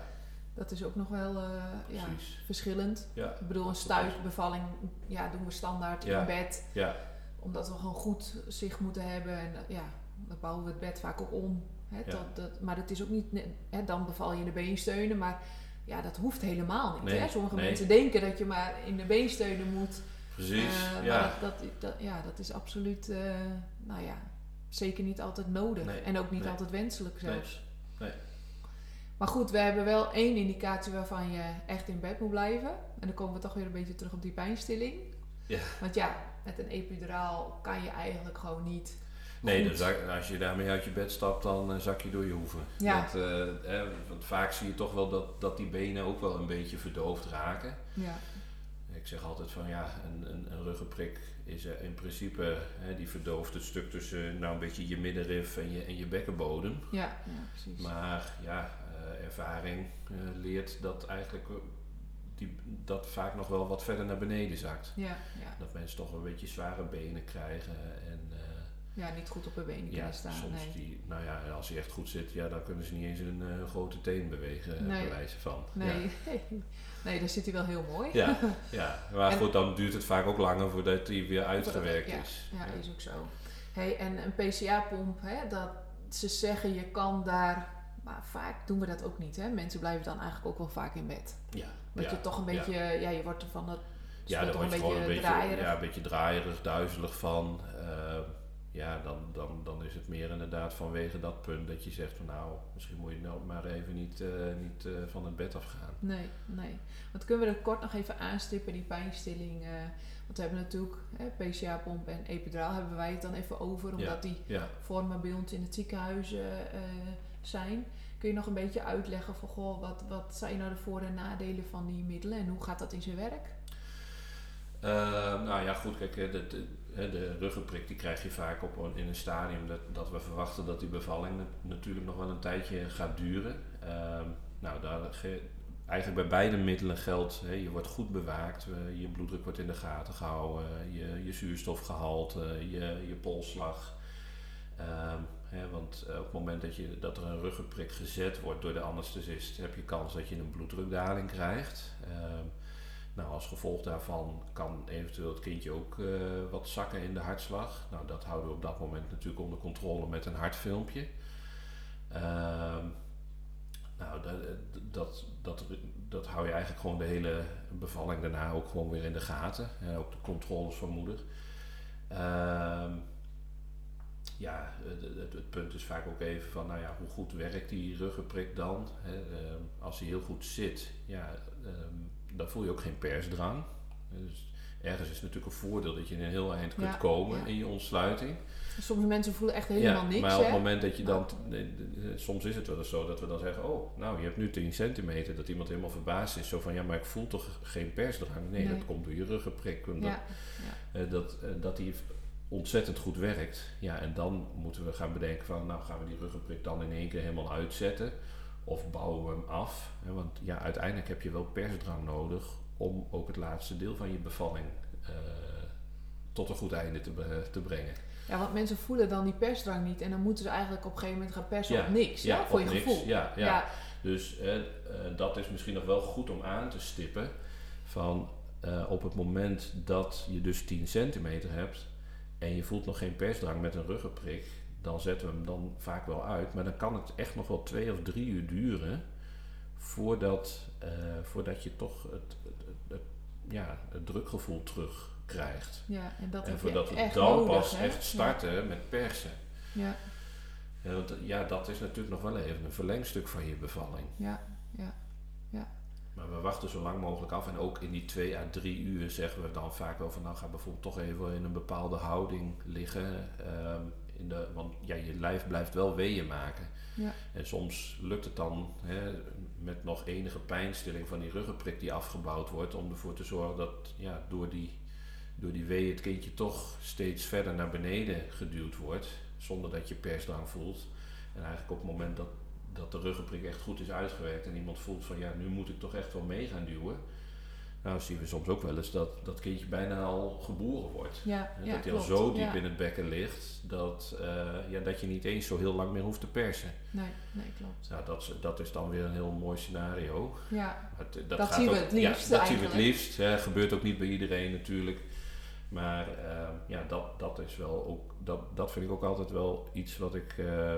Dat is ook nog wel eh, ja, verschillend. Ja, Ik bedoel, een stuitbevalling ja, doen we standaard Ja. in bed. ja, Omdat we gewoon goed zicht moeten hebben. En eh, ja, dan bouwen we het bed vaak ook om. Hè, dat, dat, maar dat is ook niet... Hè, dan beval je in de beensteunen. Maar ja, dat hoeft helemaal niet. Nee, hè? Sommige nee. mensen denken dat je maar in de beensteunen moet. precies. Eh, ja. Maar dat, dat, ja, dat is absoluut... nou ja, zeker niet altijd nodig. Nee, En ook niet altijd wenselijk zelfs. Maar goed, we hebben wel één indicatie waarvan je echt in bed moet blijven. En dan komen we toch weer een beetje terug op die pijnstilling. Ja. Want ja, met een epiduraal kan je eigenlijk gewoon niet. Nee, goed. als je daarmee uit je bed stapt, dan eh, zak je door je hoeven. Ja. Dat, eh, eh, want vaak zie je toch wel dat, dat die benen ook wel een beetje verdoofd raken. Ja, Ik zeg altijd van ja, een, een, een ruggenprik is in principe, hè, die verdooft het stuk tussen nou een beetje je middenrif en je, en je bekkenbodem. ja, ja precies. Maar ja, ervaring eh, leert dat eigenlijk eh, die, dat vaak nog wel wat verder naar beneden zakt. Ja, ja. Dat mensen toch een beetje zware benen krijgen en eh, ja, niet goed op hun benen ja, kunnen staan. soms nee. die, nou ja, als hij echt goed zit, ja, dan kunnen ze niet eens een eh, grote teen bewegen, eh, Nee. bij wijze van. Nee. nee, daar zit hij wel heel mooi. Ja, ja, maar En- goed, dan duurt het vaak ook langer voordat hij weer uitgewerkt is. Ja, is ook zo. Hey, en een PCA-pomp, hè, dat ze zeggen je kan daar, maar vaak doen we dat ook niet. Hè? Mensen blijven dan eigenlijk ook wel vaak in bed. Ja, Dat ja, je toch een beetje, ja, je wordt er van het, Ja, word je gewoon beetje een beetje, draaierig. ja, een beetje draaierig, duizelig van. Eh, ja, dan, dan, dan is het meer inderdaad vanwege dat punt dat je zegt van nou, misschien moet je nou maar even niet, eh, niet eh, van het bed afgaan. Nee, nee. Want kunnen we er kort nog even aanstippen, die pijnstilling. eh, want we hebben natuurlijk hè, PCA-pomp en epiduraal hebben wij het dan even over, omdat die vormen bij ons in het ziekenhuis zijn. Kun je nog een beetje uitleggen van goh, wat, wat zijn nou de voor- en nadelen van die middelen en hoe gaat dat in zijn werk? Eh, nou ja, goed, kijk, eh, de, de, de ruggenprik die krijg je vaak op, in een stadium dat, dat we verwachten dat die bevalling nat- natuurlijk nog wel een tijdje gaat duren. Ehm, nou, daar, ge- eigenlijk bij beide middelen geldt, hè, je wordt goed bewaakt, eh, je bloeddruk wordt in de gaten gehouden, je, je zuurstofgehalte, je, je polsslag. Ehm, want eh, op het moment dat, je, dat er een ruggenprik gezet wordt door de anesthesist, heb je kans dat je een bloeddrukdaling krijgt. Ehm, nou, als gevolg daarvan kan eventueel het kindje ook eh, wat zakken in de hartslag. Nou, dat houden we op dat moment natuurlijk onder controle met een hartfilmpje. Ehm, nou, dat, dat, dat, dat hou je eigenlijk gewoon de hele bevalling daarna ook gewoon weer in de gaten. En ook de controles van moeder. Ehm, ja, het, punt is vaak ook even van, nou ja, hoe goed werkt die ruggenprik dan? Hè? Ehm, als hij heel goed zit, ja, ehm, dan voel je ook geen persdrang. Dus ergens is het natuurlijk een voordeel dat je in een heel eind kunt Ja, komen ja. in je ontsluiting. Sommige mensen voelen echt helemaal ja, niks. maar op het moment dat je dan, nee, soms is het wel eens zo dat we dan zeggen, oh, nou je hebt nu 10 centimeter, dat iemand helemaal verbaasd is. Zo van, ja, maar ik voel toch geen persdrang? Nee, Nee. dat komt door je ruggenprik. Eh, dat, eh, dat die ontzettend goed werkt. Ja, en dan moeten we gaan bedenken van, nou gaan we die ruggenprik dan in één keer helemaal uitzetten? Of bouwen we hem af? Want ja, uiteindelijk heb je wel persdrang nodig om ook het laatste deel van je bevalling eh, tot een goed einde te, te brengen. ja, want mensen voelen dan die persdrang niet en dan moeten ze eigenlijk op een gegeven moment gaan persen Ja, op niks, ja, voor je niks. gevoel. Ja, ja. ja, Dus eh, eh, dat is misschien nog wel goed om aan te stippen. Van op het moment dat je dus 10 centimeter hebt en je voelt nog geen persdrang met een ruggenprik, dan zetten we hem dan vaak wel uit. Maar dan kan het echt nog wel twee of drie uur duren voordat, eh, voordat je toch het, het, het, het- ja, het drukgevoel terugkrijgt. ja, en dat en voordat we dan nodig, pas hè? echt starten met persen. Ja, Ja, want, ja, dat is natuurlijk nog wel even een verlengstuk van je bevalling. ja, ja, Maar we wachten zo lang mogelijk af. En ook in die twee à drie uur zeggen we dan vaak wel van nou ga bijvoorbeeld toch even in een bepaalde houding liggen. Ehm, in de, want ja, je lijf blijft wel weeën maken. Ja. En soms lukt het dan hè, met nog enige pijnstilling van die ruggenprik die afgebouwd wordt. Om ervoor te zorgen dat ja, door, die, door die weeën het kindje toch steeds verder naar beneden geduwd wordt. Zonder dat je persdrang voelt. En eigenlijk op het moment dat dat de ruggenprik echt goed is uitgewerkt en iemand voelt van ja, nu moet ik toch echt wel mee gaan duwen. Nou zien we soms ook wel eens dat dat kindje bijna al geboren wordt. ja, ja, dat hij al zo diep ja. in het bekken ligt dat, eh, ja, dat je niet eens zo heel lang meer hoeft te persen. Nee, nee, klopt. Nou, dat, is- dat is dan weer een heel mooi scenario. Ja, het- Dat gaat zien we het liefst dat zien we het liefst. Hè. Gebeurt ook niet bij iedereen natuurlijk. Maar eh, ja, dat, dat is wel ook, dat, dat vind ik ook altijd wel iets wat ik, eh,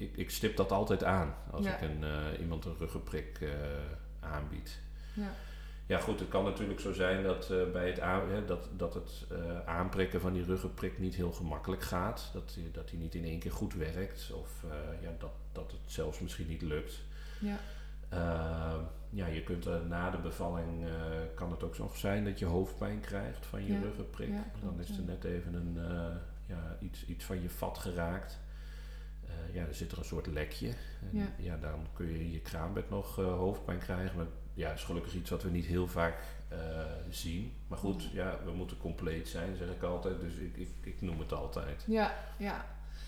ik, ik stip dat altijd aan als Ja. ik een, eh, iemand een ruggenprik eh aanbied. ja, ja, goed, het kan natuurlijk zo zijn dat, eh, bij het, aan, hè, dat, dat het aanprikken van die ruggenprik niet heel gemakkelijk gaat. Dat, die- dat die niet in één keer goed werkt. Of ja, dat, dat het zelfs misschien niet lukt. Ja. Eh, ja, je kunt na de bevalling, kan het ook nog zijn dat je hoofdpijn krijgt van je Ja, ruggenprik. ja, Dan is er net even een, ja, iets, iets van je vat geraakt. Eh, ja, er zit er een soort lekje. En Ja. ja. dan kun je in je kraambed nog eh, hoofdpijn krijgen. Maar ja, is gelukkig iets wat we niet heel vaak eh, zien. Maar goed, ja, we moeten compleet zijn, zeg ik altijd. Dus ik, ik, ik noem het altijd. Ja, ja.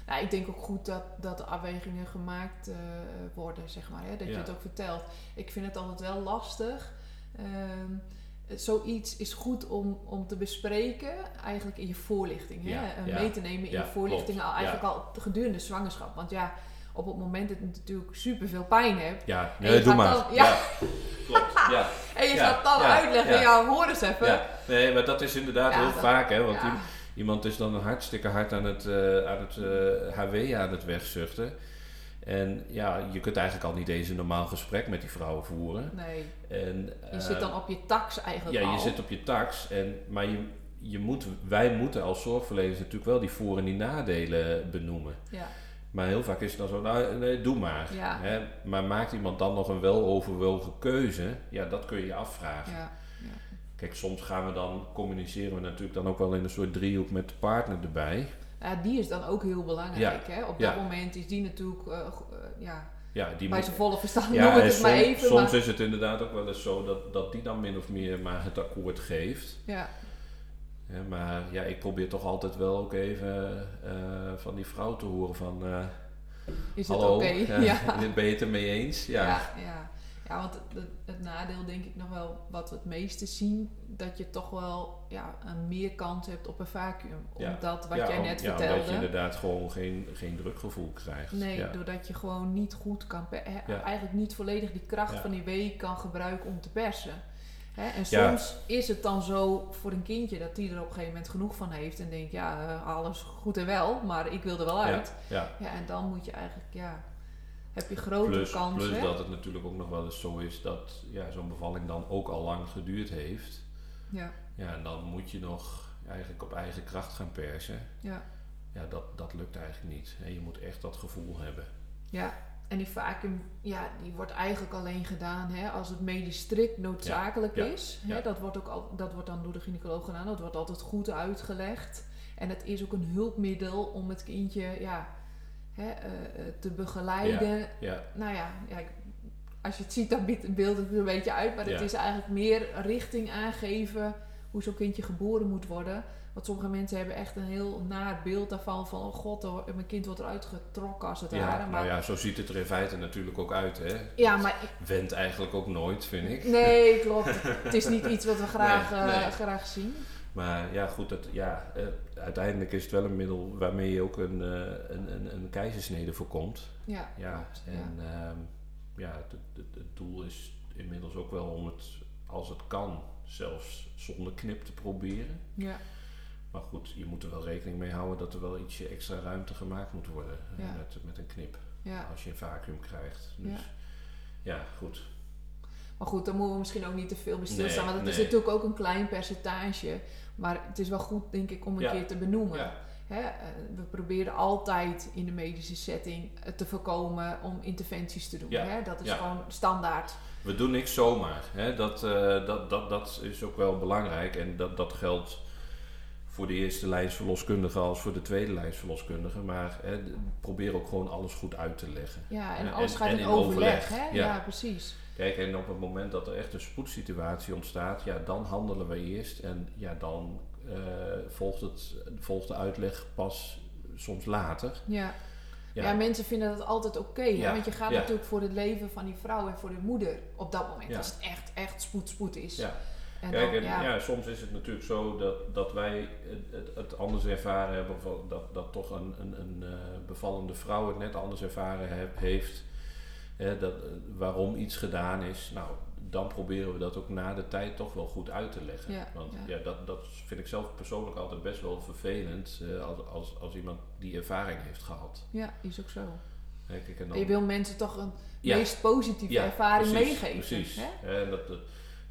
Nou, ik denk ook goed dat, dat de afwegingen gemaakt worden, zeg maar. Hè? Dat je het ook vertelt. Ik vind het altijd wel lastig. Ehm, zoiets is goed om, om te bespreken, eigenlijk in je voorlichting. Hè? Ja, ja. mee te nemen in Ja, je voorlichting, al, eigenlijk al gedurende de zwangerschap. Want ja, op het moment dat je natuurlijk super veel pijn hebt. Ja, En nee, je doe gaat maar. dan- ja. klopt. Ja. En je gaat dan uitleggen, ja. hoor eens even. Ja, nee, maar dat is inderdaad heel dat- vaak, hè. Want iemand is dan hartstikke hard aan het, eh, aan het eh, HW aan het wegzuchten. En ja, je kunt eigenlijk al niet eens een normaal gesprek met die vrouwen voeren. Nee, En, je eh, zit dan op je tax eigenlijk Ja, al. je zit op je tax. En, maar je, je moet, wij moeten als zorgverleners natuurlijk wel die voor- en die nadelen benoemen. Ja, Maar heel vaak is het dan zo, nou nee, doe maar. Ja. Hè? Maar maakt iemand dan nog een weloverwogen keuze? Ja, dat kun je je afvragen. ja, ja. Kijk, soms gaan we dan, communiceren we natuurlijk dan ook wel in een soort driehoek met de partner erbij. Ja, die is dan ook heel belangrijk. Hè? Op Ja. dat moment is die natuurlijk eh, eh, ja, Ja, die bij zijn volle verstand, ja, het maar soms, even. soms maar, is het inderdaad ook wel eens zo dat, dat die dan min of meer maar het akkoord geeft. ja, Hè, maar ja, ik probeer toch altijd wel ook even eh, van die vrouw te horen van... is het oké? ja. ben je het ermee eens? Ja. Ja, ja. Ja, want het, het, het nadeel denk ik nog wel wat we het meeste zien, dat je toch wel ja, een meer kans hebt op een vacuüm. Ja. Omdat wat Ja, jij om- net ja, vertelde. Omdat je inderdaad gewoon geen, geen drukgevoel krijgt. Nee, ja. doordat je gewoon niet goed kan, Ja. eigenlijk niet volledig die kracht Ja. van die week kan gebruiken om te persen. Hè? En Ja. soms is het dan zo voor een kindje dat die er op een gegeven moment genoeg van heeft en denkt, ja, eh, alles goed en wel, maar ik wil er wel uit. Ja, Ja, en dan moet je eigenlijk, ja, heb je grotere Plus, kans. plus dat het natuurlijk ook nog wel eens zo is dat ja, zo'n bevalling dan ook al lang geduurd heeft. Ja, Ja, en dan moet je nog eigenlijk op eigen kracht gaan persen. ja, Ja, dat, dat lukt eigenlijk niet. Je moet echt dat gevoel hebben. ja. En die vacuüm, ja, die wordt eigenlijk alleen gedaan hè, als het medisch strikt noodzakelijk Ja, is. ja. Hè, dat, wordt ook al, dat wordt dan door de gynaecoloog gedaan. Dat wordt altijd goed uitgelegd. En het is ook een hulpmiddel om het kindje ja, hè, eh, eh, te begeleiden. Ja, Nou ja, ja ik- als je het ziet, dan beeld het er een beetje uit. Maar het is eigenlijk meer richting aangeven hoe zo'n kindje geboren moet worden. Want sommige mensen hebben echt een heel naar beeld daarvan. Van, oh god, er- mijn kind wordt eruit getrokken als het ja, ware. nou Maar, ja, zo ziet het er in feite natuurlijk ook uit. Hè. ja, maar Wendt eigenlijk ook nooit, vind ik. Nee, klopt. Het is niet iets wat we graag, Nee, eh, graag zien. Maar ja, goed, dat, ja, uiteindelijk is het wel een middel waarmee je ook een, eh, een, een, een keizersnede voorkomt. Ja, Ja, en ehm, ja, het, het, het doel is inmiddels ook wel om het, als het kan, zelfs zonder knip te proberen. ja, Maar goed, je moet er wel rekening mee houden dat er wel ietsje extra ruimte gemaakt moet worden eh, Ja. met, met een knip. ja. Als je een vacuüm krijgt. Dus Ja. ja, goed. Maar goed, daar moeten we misschien ook niet te veel bij stilstaan. Nee, want het is natuurlijk ook een klein percentage. Maar het is wel goed, denk ik, om een Ja. keer te benoemen. Ja, Hè, eh, we proberen altijd in de medische setting het te voorkomen om interventies te doen. Ja, Hè? Dat is gewoon standaard. we doen niks zomaar. Hè? Dat, eh, dat, dat, dat is ook wel belangrijk. En dat, dat geldt voor de eerste lijnsverloskundige als voor de tweede lijnsverloskundige. Maar hè, probeer ook gewoon alles goed uit te leggen. Ja, en alles en- gaat en in in overleg. overleg, Hè? ja. Ja. precies. Kijk, en op het moment dat er echt een spoedsituatie ontstaat, ja, dan handelen we eerst. En ja, dan eh, volgt, het, volgt de uitleg pas soms later. Ja. Ja. Ja, mensen vinden dat altijd oké. Ja, want je gaat ja. natuurlijk voor het leven van die vrouw en voor de moeder op dat moment. Als het echt, echt spoed, spoed is. Ja. En Kijk, dan, en, ja. soms is het natuurlijk zo dat, dat wij het, het, anders ervaren hebben, of dat, dat toch een, een, een eh, bevallende vrouw het net anders ervaren heb, heeft. Hè, dat, eh, waarom iets gedaan is. Nou, dan proberen we dat ook na de tijd toch wel goed uit te leggen. Ja, Want ja. ja. dat, dat vind ik zelf persoonlijk altijd best wel vervelend eh, als, als, als iemand die ervaring heeft gehad. ja, is ook zo. Hè, kijk, en je wil mensen toch een Ja. meest positieve ervaring precies, meegeven. Precies. Hè? Dat,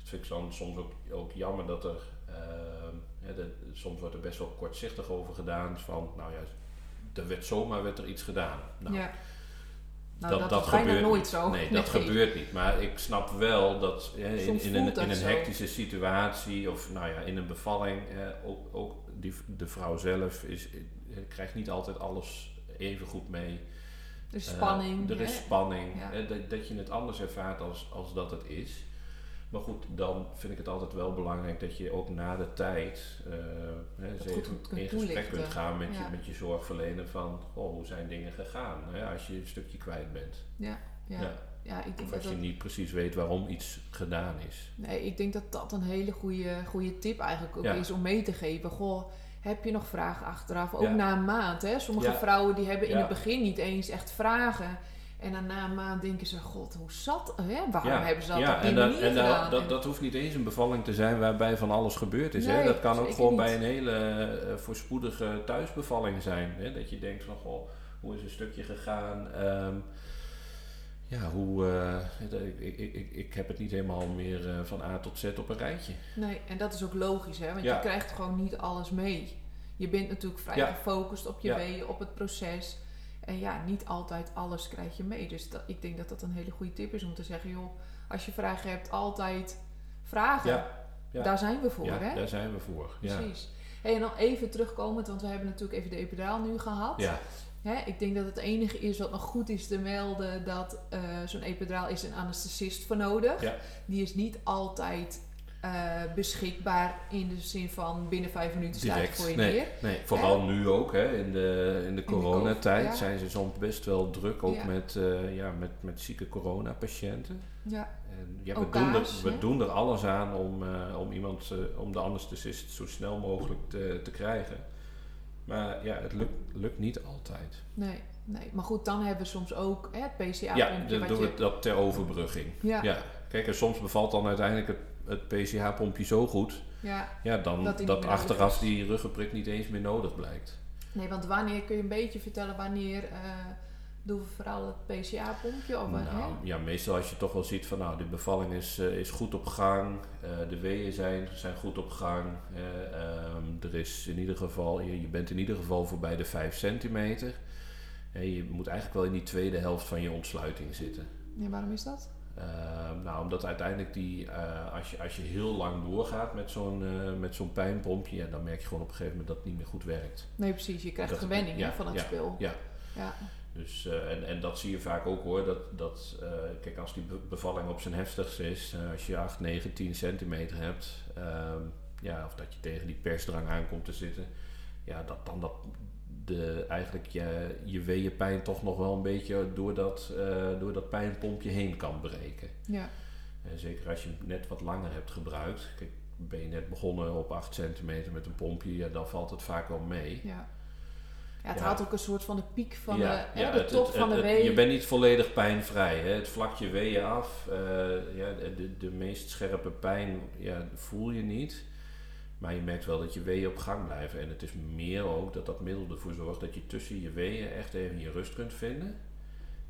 vind ik dan soms ook, ook jammer dat er, ehm, de- soms wordt er best wel kortzichtig over gedaan. Van, nou ja, er werd zomaar werd er iets gedaan. Nou, ja. Nou, dat, is bijna gebeurt nooit zo. Nee, dat gebeurt niet. Maar ik snap wel dat hè, in, in, een, dat in een zo. hectische situatie of nou ja, in een bevalling, eh, ook, ook die, de vrouw zelf is, eh, krijgt niet altijd alles even goed mee. Er is Eh, spanning. er is hè? spanning. Ja. dat, dat je het anders ervaart als, als dat het is. Maar goed, dan vind ik het altijd wel belangrijk dat je ook na de tijd eh, hè, even in gesprek kunt gaan met, Ja. je, met je zorgverlener van oh, hoe zijn dingen gegaan hè, als je een stukje kwijt bent. Ja, ja. Ja. ja. ik denk Of dat als je dat, niet precies weet waarom iets gedaan is. nee, ik denk dat dat een hele goede, goede tip eigenlijk ook Ja. is om mee te geven. Goh, heb je nog vragen achteraf? Ook na een maand. Hè? Sommige vrouwen die hebben in het begin niet eens echt vragen. En dan na een maand denken ze, god, hoe zat... Hè? Waarom ja, hebben ze dat ja, op die en, dat, en gedaan? dat, dat hoeft niet eens een bevalling te zijn waarbij van alles gebeurd is. hè? Dat kan ook gewoon niet. bij een hele eh, voorspoedige thuisbevalling zijn. Hè? Dat je denkt van, goh, hoe is een stukje gegaan? Ehm, ja, hoe... eh, ik, ik, ik, ik heb het niet helemaal meer eh, van A tot Z op een rijtje. Nee, en dat is ook logisch, hè? Want Ja. je krijgt gewoon niet alles mee. Je bent natuurlijk vrij gefocust op je weeën, op het proces. En ja, niet altijd alles krijg je mee. Dus dat, ik denk dat dat een hele goede tip is om te zeggen, joh, als je vragen hebt, altijd vragen. Ja, ja. Daar zijn we voor, ja, hè? daar zijn we voor. Ja. Precies. Hey, en dan even terugkomend, want we hebben natuurlijk even de epiduraal nu gehad. Ja, Hè, ik denk dat het enige is wat nog goed is te melden, dat eh, zo'n epiduraal is een anesthesist voor nodig. Ja. Die is niet altijd eh, beschikbaar in de zin van binnen vijf minuten staat hij direct. voor je Nee, neer. nee, vooral nu ook. Hè? In de, in de coronatijd ja. zijn ze soms best wel druk. Ook Ja. met, eh, ja, met, met zieke coronapatiënten. Ja, En ja, we, doen er, we hè? doen er alles aan om, eh, om iemand, om de anesthesist zo snel mogelijk te, te krijgen. Maar ja, het lukt, lukt niet altijd. nee, nee. Maar goed, dan hebben we soms ook hè, het Ja, PCA-pompje. dan wat doen we dat ter overbrugging. Ja, ja. Ja, kijk, en soms bevalt dan uiteindelijk het, het PCH-pompje zo goed. ja. Ja, dan Dat achteraf die ruggenprik niet eens meer nodig blijkt. Nee, want wanneer kun je een beetje vertellen wanneer eh, doen we vooral het PCA-pompje? Of, Nou, hè? ja, meestal als je toch wel ziet van nou, de bevalling is, eh, is goed op gang, eh, de weeën zijn, zijn goed op gang. eh, ehm, er is in ieder geval, je, je bent in ieder geval voorbij de 5 centimeter. En je moet eigenlijk wel in die tweede helft van je ontsluiting zitten. Ja, waarom is dat? Ehm, nou, omdat uiteindelijk die, eh, als, je, als je heel lang doorgaat met zo'n eh, met zo'n pijnpompje, ja, dan merk je gewoon op een gegeven moment dat het niet meer goed werkt. Nee, precies. Je krijgt gewenning ja, van het ja, spul. ja. Ja. Dus, eh, en, en dat zie je vaak ook hoor. Dat, dat, kijk, als die be- bevalling op zijn heftigst is, als je 8, 9, 10 centimeter hebt, ehm, ja, of dat je tegen die persdrang aankomt te zitten, ja, dat dan dat de, eigenlijk je, je weeënpijn toch nog wel een beetje door dat, eh, door dat pijnpompje heen kan breken. Ja. En zeker als je hem net wat langer hebt gebruikt. Kijk, ben je net begonnen op 8 centimeter met een pompje, ja, dan valt het vaak wel mee. Ja. Ja, het Ja. haalt ook een soort van de piek van Ja, de, hè, ja, de top het- van de wee. Je bent niet volledig pijnvrij. Hè? Het vlakt je weeën af. eh, ja, de, de meest scherpe pijn ja, voel je niet. Maar je merkt wel dat je weeën op gang blijven. En het is meer ook dat dat middel ervoor zorgt dat je tussen je weeën echt even je rust kunt vinden.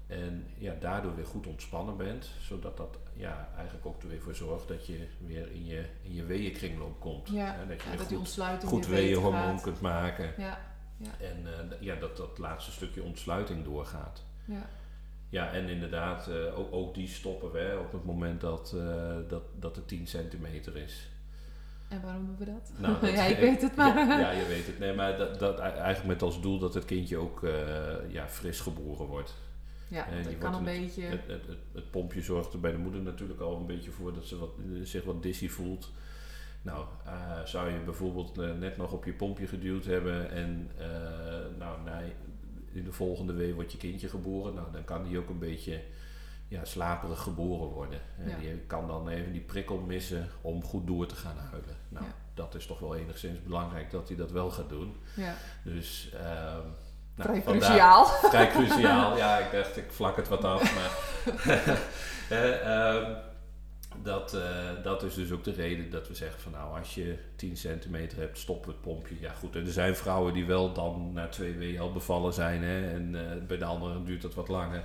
En ja, daardoor weer goed ontspannen bent. Zodat dat ja, eigenlijk ook er weer voor zorgt dat je weer in je, in je weeënkringloop komt. Ja, En dat je ja, weer dat goed, goed weeënhormoon kunt maken. Ja, En eh, ja, dat dat laatste stukje ontsluiting doorgaat. ja. Ja, en inderdaad, eh, ook, ook die stoppen we hè, op het moment dat, eh, dat, dat het 10 centimeter is. En waarom doen we dat? Nou, dat- ja, ik weet het maar. Ja, ja, je weet het. Nee, maar dat, dat eigenlijk met als doel dat het kindje ook eh, ja, fris geboren wordt. Ja, dat die kan een wordt beetje. Het, het, het, het pompje zorgt er bij de moeder natuurlijk al een beetje voor dat ze wat, zich wat dizzy voelt. Nou, eh, zou je bijvoorbeeld eh, net nog op je pompje geduwd hebben en nou, na, in de volgende week wordt je kindje geboren, nou, dan kan die ook een beetje ja, slaperig geboren worden. En Ja. Die kan dan even die prikkel missen om goed door te gaan huilen. Nou, Ja. dat is toch wel enigszins belangrijk dat hij dat wel gaat doen. ja, Dus, ehm, nou, vrij cruciaal. vrij cruciaal. Ja, ik dacht, ik vlak het wat af. Maar Eh, ehm, dat, eh, dat is dus ook de reden dat we zeggen van nou, als je 10 centimeter hebt, stoppen we het pompje. Ja goed, en er zijn vrouwen die wel dan na twee weken al bevallen zijn. Hè, en eh, bij de anderen duurt dat wat langer.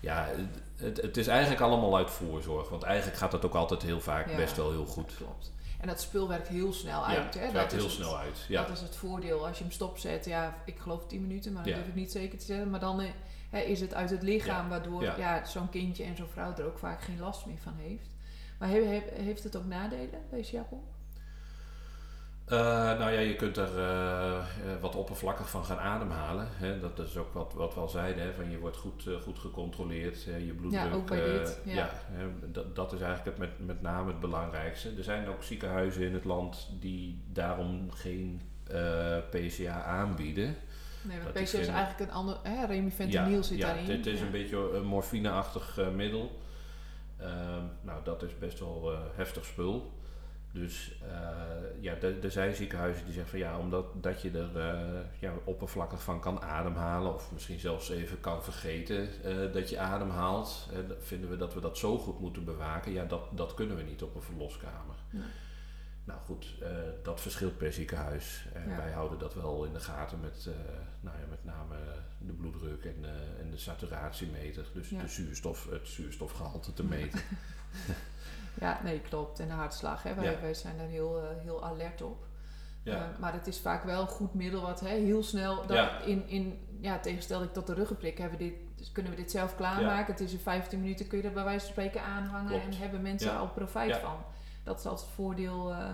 Ja, het, het is eigenlijk allemaal uit voorzorg. Want eigenlijk gaat dat ook altijd heel vaak Ja. best wel heel goed. Klopt. En dat spul werkt heel snel Ja, uit. Hè? het Dat is heel het. snel uit. Ja. Dat is het voordeel. Als je hem stopzet, ja, ik geloof 10 minuten, maar dat durf ik niet zeker te zeggen. Maar dan eh, hè, is het uit het lichaam, waardoor Ja. zo'n kindje en zo'n vrouw er ook vaak geen last meer van heeft. Maar he- he- heeft het ook nadelen, deze japon? Eh, nou ja, je kunt er eh, eh, wat oppervlakkig van gaan ademhalen. Hè. Dat is ook wat, wat we al zeiden. Hè. Van je wordt goed, goed gecontroleerd. je bloeddruk. Ja, ook bij dit, ja. hè, dat, dat is eigenlijk het met, met name het belangrijkste. Er zijn ook ziekenhuizen in het land die daarom geen PCA aanbieden. Nee, want PCS is eigenlijk een ander... Hè, remifentanil zit ja, daarin. Het is Ja. een beetje een morfineachtig middel. Ehm, nou, dat is best wel heftig spul. Dus eh, ja, er zijn ziekenhuizen die zeggen van ja, omdat dat je er eh, ja, oppervlakkig van kan ademhalen, of misschien zelfs even kan vergeten eh, dat je ademhaalt, vinden we dat we dat zo goed moeten bewaken. Ja, dat, dat kunnen we niet op een verloskamer. Nou goed, dat verschilt per ziekenhuis. En Ja. wij houden dat wel in de gaten met, nou ja, met name de bloeddruk en, en de saturatiemeter. Dus de zuurstof, het zuurstofgehalte te meten. Ja, nee, klopt. En de hartslag, hè. Wij, Ja. wij zijn daar heel, eh, heel alert op. Ja. Eh, maar het is vaak wel een goed middel wat hè, heel snel, dat Ja. in, in ja, tegenstelling tot de ruggenprik, hebben we dit, dus kunnen we dit zelf klaarmaken. Het is in 15 minuten, kun je er bij wijze van spreken aanhangen Klopt. en hebben mensen al profijt van. Dat is altijd het voordeel eh,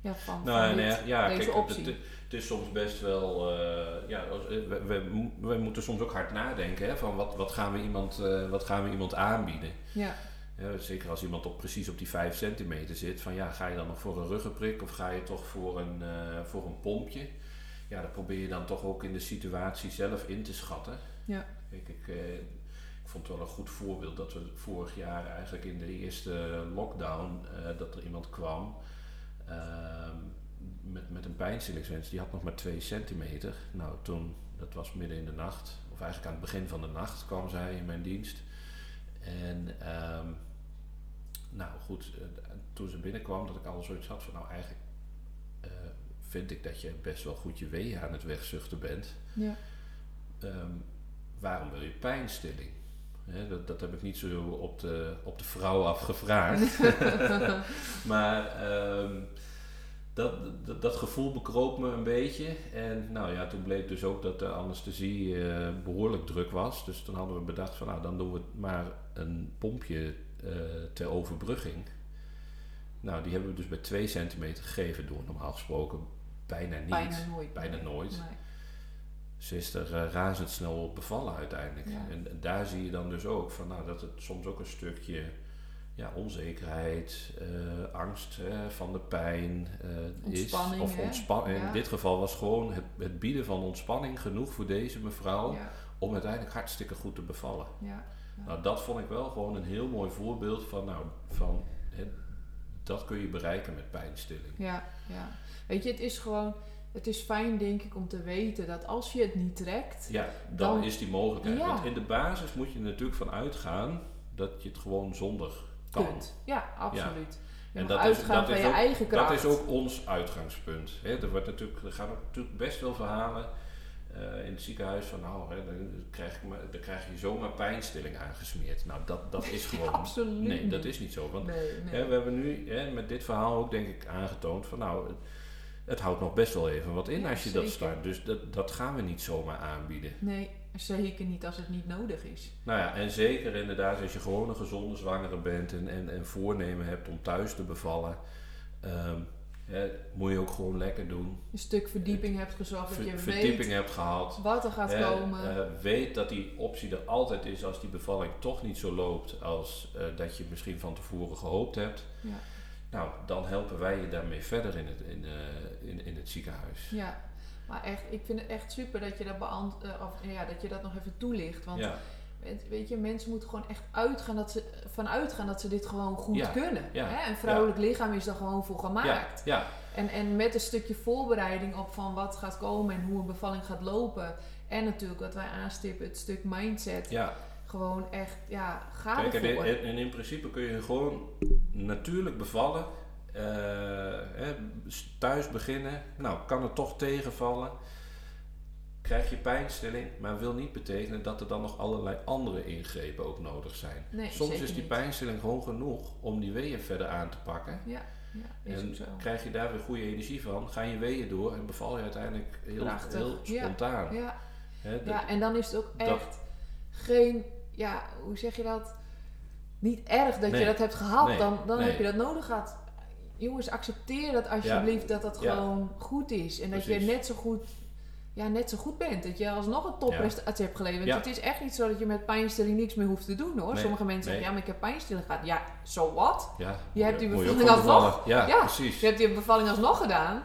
ja, van, Nou, van dit, ja, deze kijk, optie. Het, het is soms best wel. ja, als- we, we, we moeten soms ook hard nadenken hè, van wat, wat, gaan we iemand, wat gaan we iemand aanbieden. ja, Ja, zeker als iemand op precies op die 5 centimeter zit, van ja, ga je dan nog voor een ruggenprik of ga je toch voor een, eh, voor een pompje? Ja, dat probeer je dan toch ook in de situatie zelf in te schatten. Ja. Kijk, ik, eh, ik vond het wel een goed voorbeeld dat we vorig jaar eigenlijk in de eerste lockdown, eh, dat er iemand kwam ehm, met, met een pijnstillingswens. Die had nog maar 2 centimeter. Nou, toen, dat was midden in de nacht, of eigenlijk aan het begin van de nacht kwam zij in mijn dienst. En ehm, nou goed, eh, toen ze binnenkwam, dat ik al zoiets had van nou eigenlijk eh, vind ik dat je best wel goed je weeën aan het wegzuchten bent. ja, Ehm, waarom wil je pijnstilling? Dat, dat heb ik niet zo op de, op de vrouw afgevraagd. maar ehm, dat, dat, dat gevoel bekroop me een beetje. En nou ja, toen bleek dus ook dat de anesthesie eh, behoorlijk druk was. Dus toen hadden we bedacht van nou dan doen we maar een pompje eh, ter overbrugging. Nou, die hebben we dus bij 2 centimeter gegeven door normaal gesproken bijna niet. bijna nooit. Bijna Nee. nooit. Nee. Ze is er eh, razendsnel op bevallen uiteindelijk. Ja. En, en daar zie je dan dus ook van, nou, dat het soms ook een stukje ja, onzekerheid, eh, angst hè, van de pijn eh, is. Ontspanning, Of ontspanning. Ja. In dit geval was gewoon het, het bieden van ontspanning genoeg voor deze mevrouw Ja, om uiteindelijk hartstikke goed te bevallen. ja, Nou, dat vond ik wel gewoon een heel mooi voorbeeld van, nou, van hè, dat kun je bereiken met pijnstilling. ja, ja. Weet je, het is gewoon, het is fijn denk ik om te weten dat als je het niet trekt, Ja, dan, Dan- is die mogelijkheid. Want in de basis moet je er natuurlijk van uitgaan dat je het gewoon zonder kan. Ja, absoluut. En dat is- dat is ook-. Dat is ook ons uitgangspunt. Hè, er, wordt natuurlijk, er gaan natuurlijk best veel verhalen eh, in het ziekenhuis van nou, hè, dan, krijg ik maar, dan krijg je zomaar pijnstilling aangesmeerd. Nou, dat, dat is gewoon. Absoluut Nee, dat is niet zo. Want Nee, nee. hè, we hebben nu hè, met dit verhaal ook denk ik aangetoond van nou, het, het houdt nog best wel even wat in Ja, als je dat start. Dus dat, dat gaan we niet zomaar aanbieden. nee, zeker niet als het niet nodig is. Nou ja, en zeker inderdaad als je gewoon een gezonde zwangere bent en, en, en voornemen hebt om thuis te bevallen, ehm, hè, moet je ook gewoon lekker doen. Een stuk verdieping hebt gezocht, dat je verdieping weet hebt gehad. wat er gaat Hè, komen. eh, weet dat die optie er altijd is als die bevalling toch niet zo loopt als eh, dat je misschien van tevoren gehoopt hebt. ja. Nou, dan helpen wij je daarmee verder in het, in, eh, in, in het ziekenhuis. ja, maar echt, ik vind het echt super dat je dat, beant eh, of, ja, dat, je dat nog even toelicht. Want Ja, weet, weet je, mensen moeten gewoon echt uitgaan dat ze, vanuit gaan dat ze dit gewoon goed Ja, kunnen. Hè? Een vrouwelijk lichaam is daar gewoon voor gemaakt. ja, En, en met een stukje voorbereiding op van wat gaat komen en hoe een bevalling gaat lopen. En natuurlijk wat wij aanstippen, het stuk mindset. ja. Gewoon echt, ja, ga Kijk, ervoor. in- en in principe kun je gewoon natuurlijk bevallen. Eh, thuis beginnen. Nou, kan het toch tegenvallen. krijg je pijnstilling, maar wil niet betekenen dat er dan nog allerlei andere ingrepen ook nodig zijn. Nee, Soms is die pijnstilling gewoon genoeg om die weeën verder aan te pakken. Ja, ja En krijg je daar weer goede energie van, gaan je weeën door en beval je uiteindelijk heel, heel Ja. spontaan. Ja, dat- ja, en dan is het ook dat- echt geen, ja, hoe zeg je dat? Niet erg dat Nee. je dat hebt gehad, Nee. dan, dan heb je dat nodig gehad. Jongens, accepteer dat alsjeblieft dat dat Ja. gewoon goed is. En dat Precies. je net zo goed, ja, net zo goed bent. Dat je alsnog een topprestatie hebt geleverd. Ja. Het is echt niet zo dat je met pijnstilling niks meer hoeft te doen hoor. Nee. Sommige mensen zeggen, ja, maar ik heb pijnstilling gehad. Ja, so what? ja, Je hebt die bevalling alsnog. Ja, Ja. precies. Je hebt die bevalling alsnog gedaan.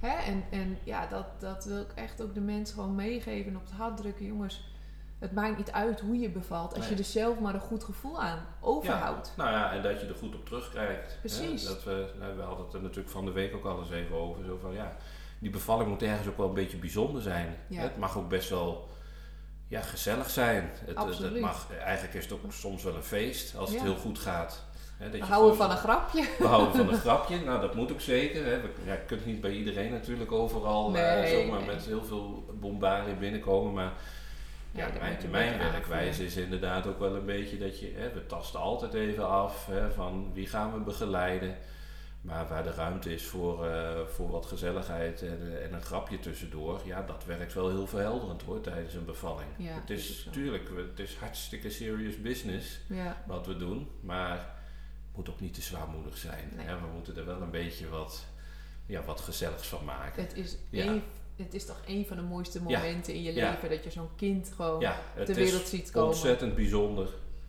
Hè? En, en ja, dat, dat wil ik echt ook de mensen gewoon meegeven en op het hart drukken. Jongens, het maakt niet uit hoe je bevalt. Als Nee. je er zelf maar een goed gevoel aan overhoudt. Nou ja, en dat je er goed op terugkrijgt. hè. Precies. Dat we, nou, we hadden het er natuurlijk van de week ook al eens even over. Zo van, ja, die bevalling moet ergens ook wel een beetje bijzonder zijn. Ja. Het mag ook best wel ja, gezellig zijn. Het, Absoluut. het mag, eigenlijk is het ook soms wel een feest als het heel goed gaat. Hè, We je houden van een grapje. We houden van een grapje. Nou, dat moet ook zeker. Hè. We, ja, je kunt niet bij iedereen natuurlijk overal eh, zomaar nee. met heel veel bombardie binnenkomen. Maar ja, mijn, mijn werkwijze is inderdaad ook wel een beetje dat je... Hè, we tasten altijd even af hè, van wie gaan we begeleiden. Maar waar de ruimte is voor, eh, voor wat gezelligheid en, eh, en een grapje tussendoor... Ja, dat werkt wel heel verhelderend hoor tijdens een bevalling. Ja, het is natuurlijk, het is hartstikke serious business Ja, wat we doen. Maar het moet ook niet te zwaarmoedig zijn. Nee. Hè? We moeten er wel een beetje wat, ja, wat gezelligs van maken. het is, één, het is toch een van de mooiste Ja. momenten in je leven dat je zo'n kind gewoon is wereld ziet komen. ontzettend bijzonder.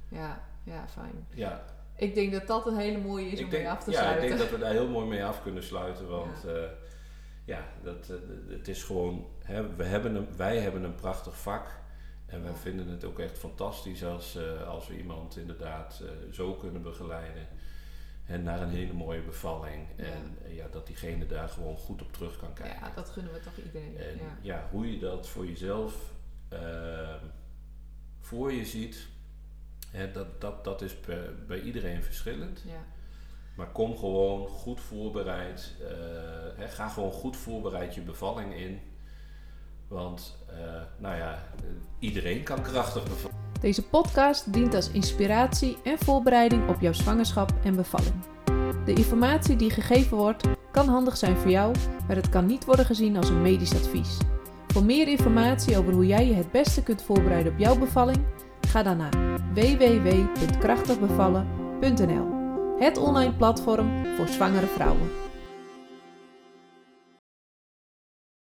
Ja, ja, fijn. Ja, Ik denk dat dat een hele mooie is ik om denk, mee af te ja, ik sluiten. denk dat we daar heel mooi mee af kunnen sluiten. Want ja, ja dat, eh, het is gewoon, hè, we hebben een, wij hebben een prachtig vak. En wij vinden het ook echt fantastisch als, eh, als we iemand inderdaad eh, zo kunnen begeleiden. En naar een hele mooie bevalling. En eh, ja, dat diegene daar gewoon goed op terug kan kijken. Ja, dat gunnen we toch iedereen. En ja. ja. hoe je dat voor jezelf ehm, voor je ziet, hè, dat, dat, dat is per- bij iedereen verschillend. Ja. Maar kom gewoon goed voorbereid. eh, hè, ga gewoon goed voorbereid je bevalling in. Want, eh, nou ja, iedereen kan krachtig bevallen. Deze podcast dient als inspiratie en voorbereiding op jouw zwangerschap en bevalling. De informatie die gegeven wordt kan handig zijn voor jou, maar het kan niet worden gezien als een medisch advies. Voor meer informatie over hoe jij je het beste kunt voorbereiden op jouw bevalling, ga dan naar www.krachtigbevallen.nl. Het online platform voor zwangere vrouwen.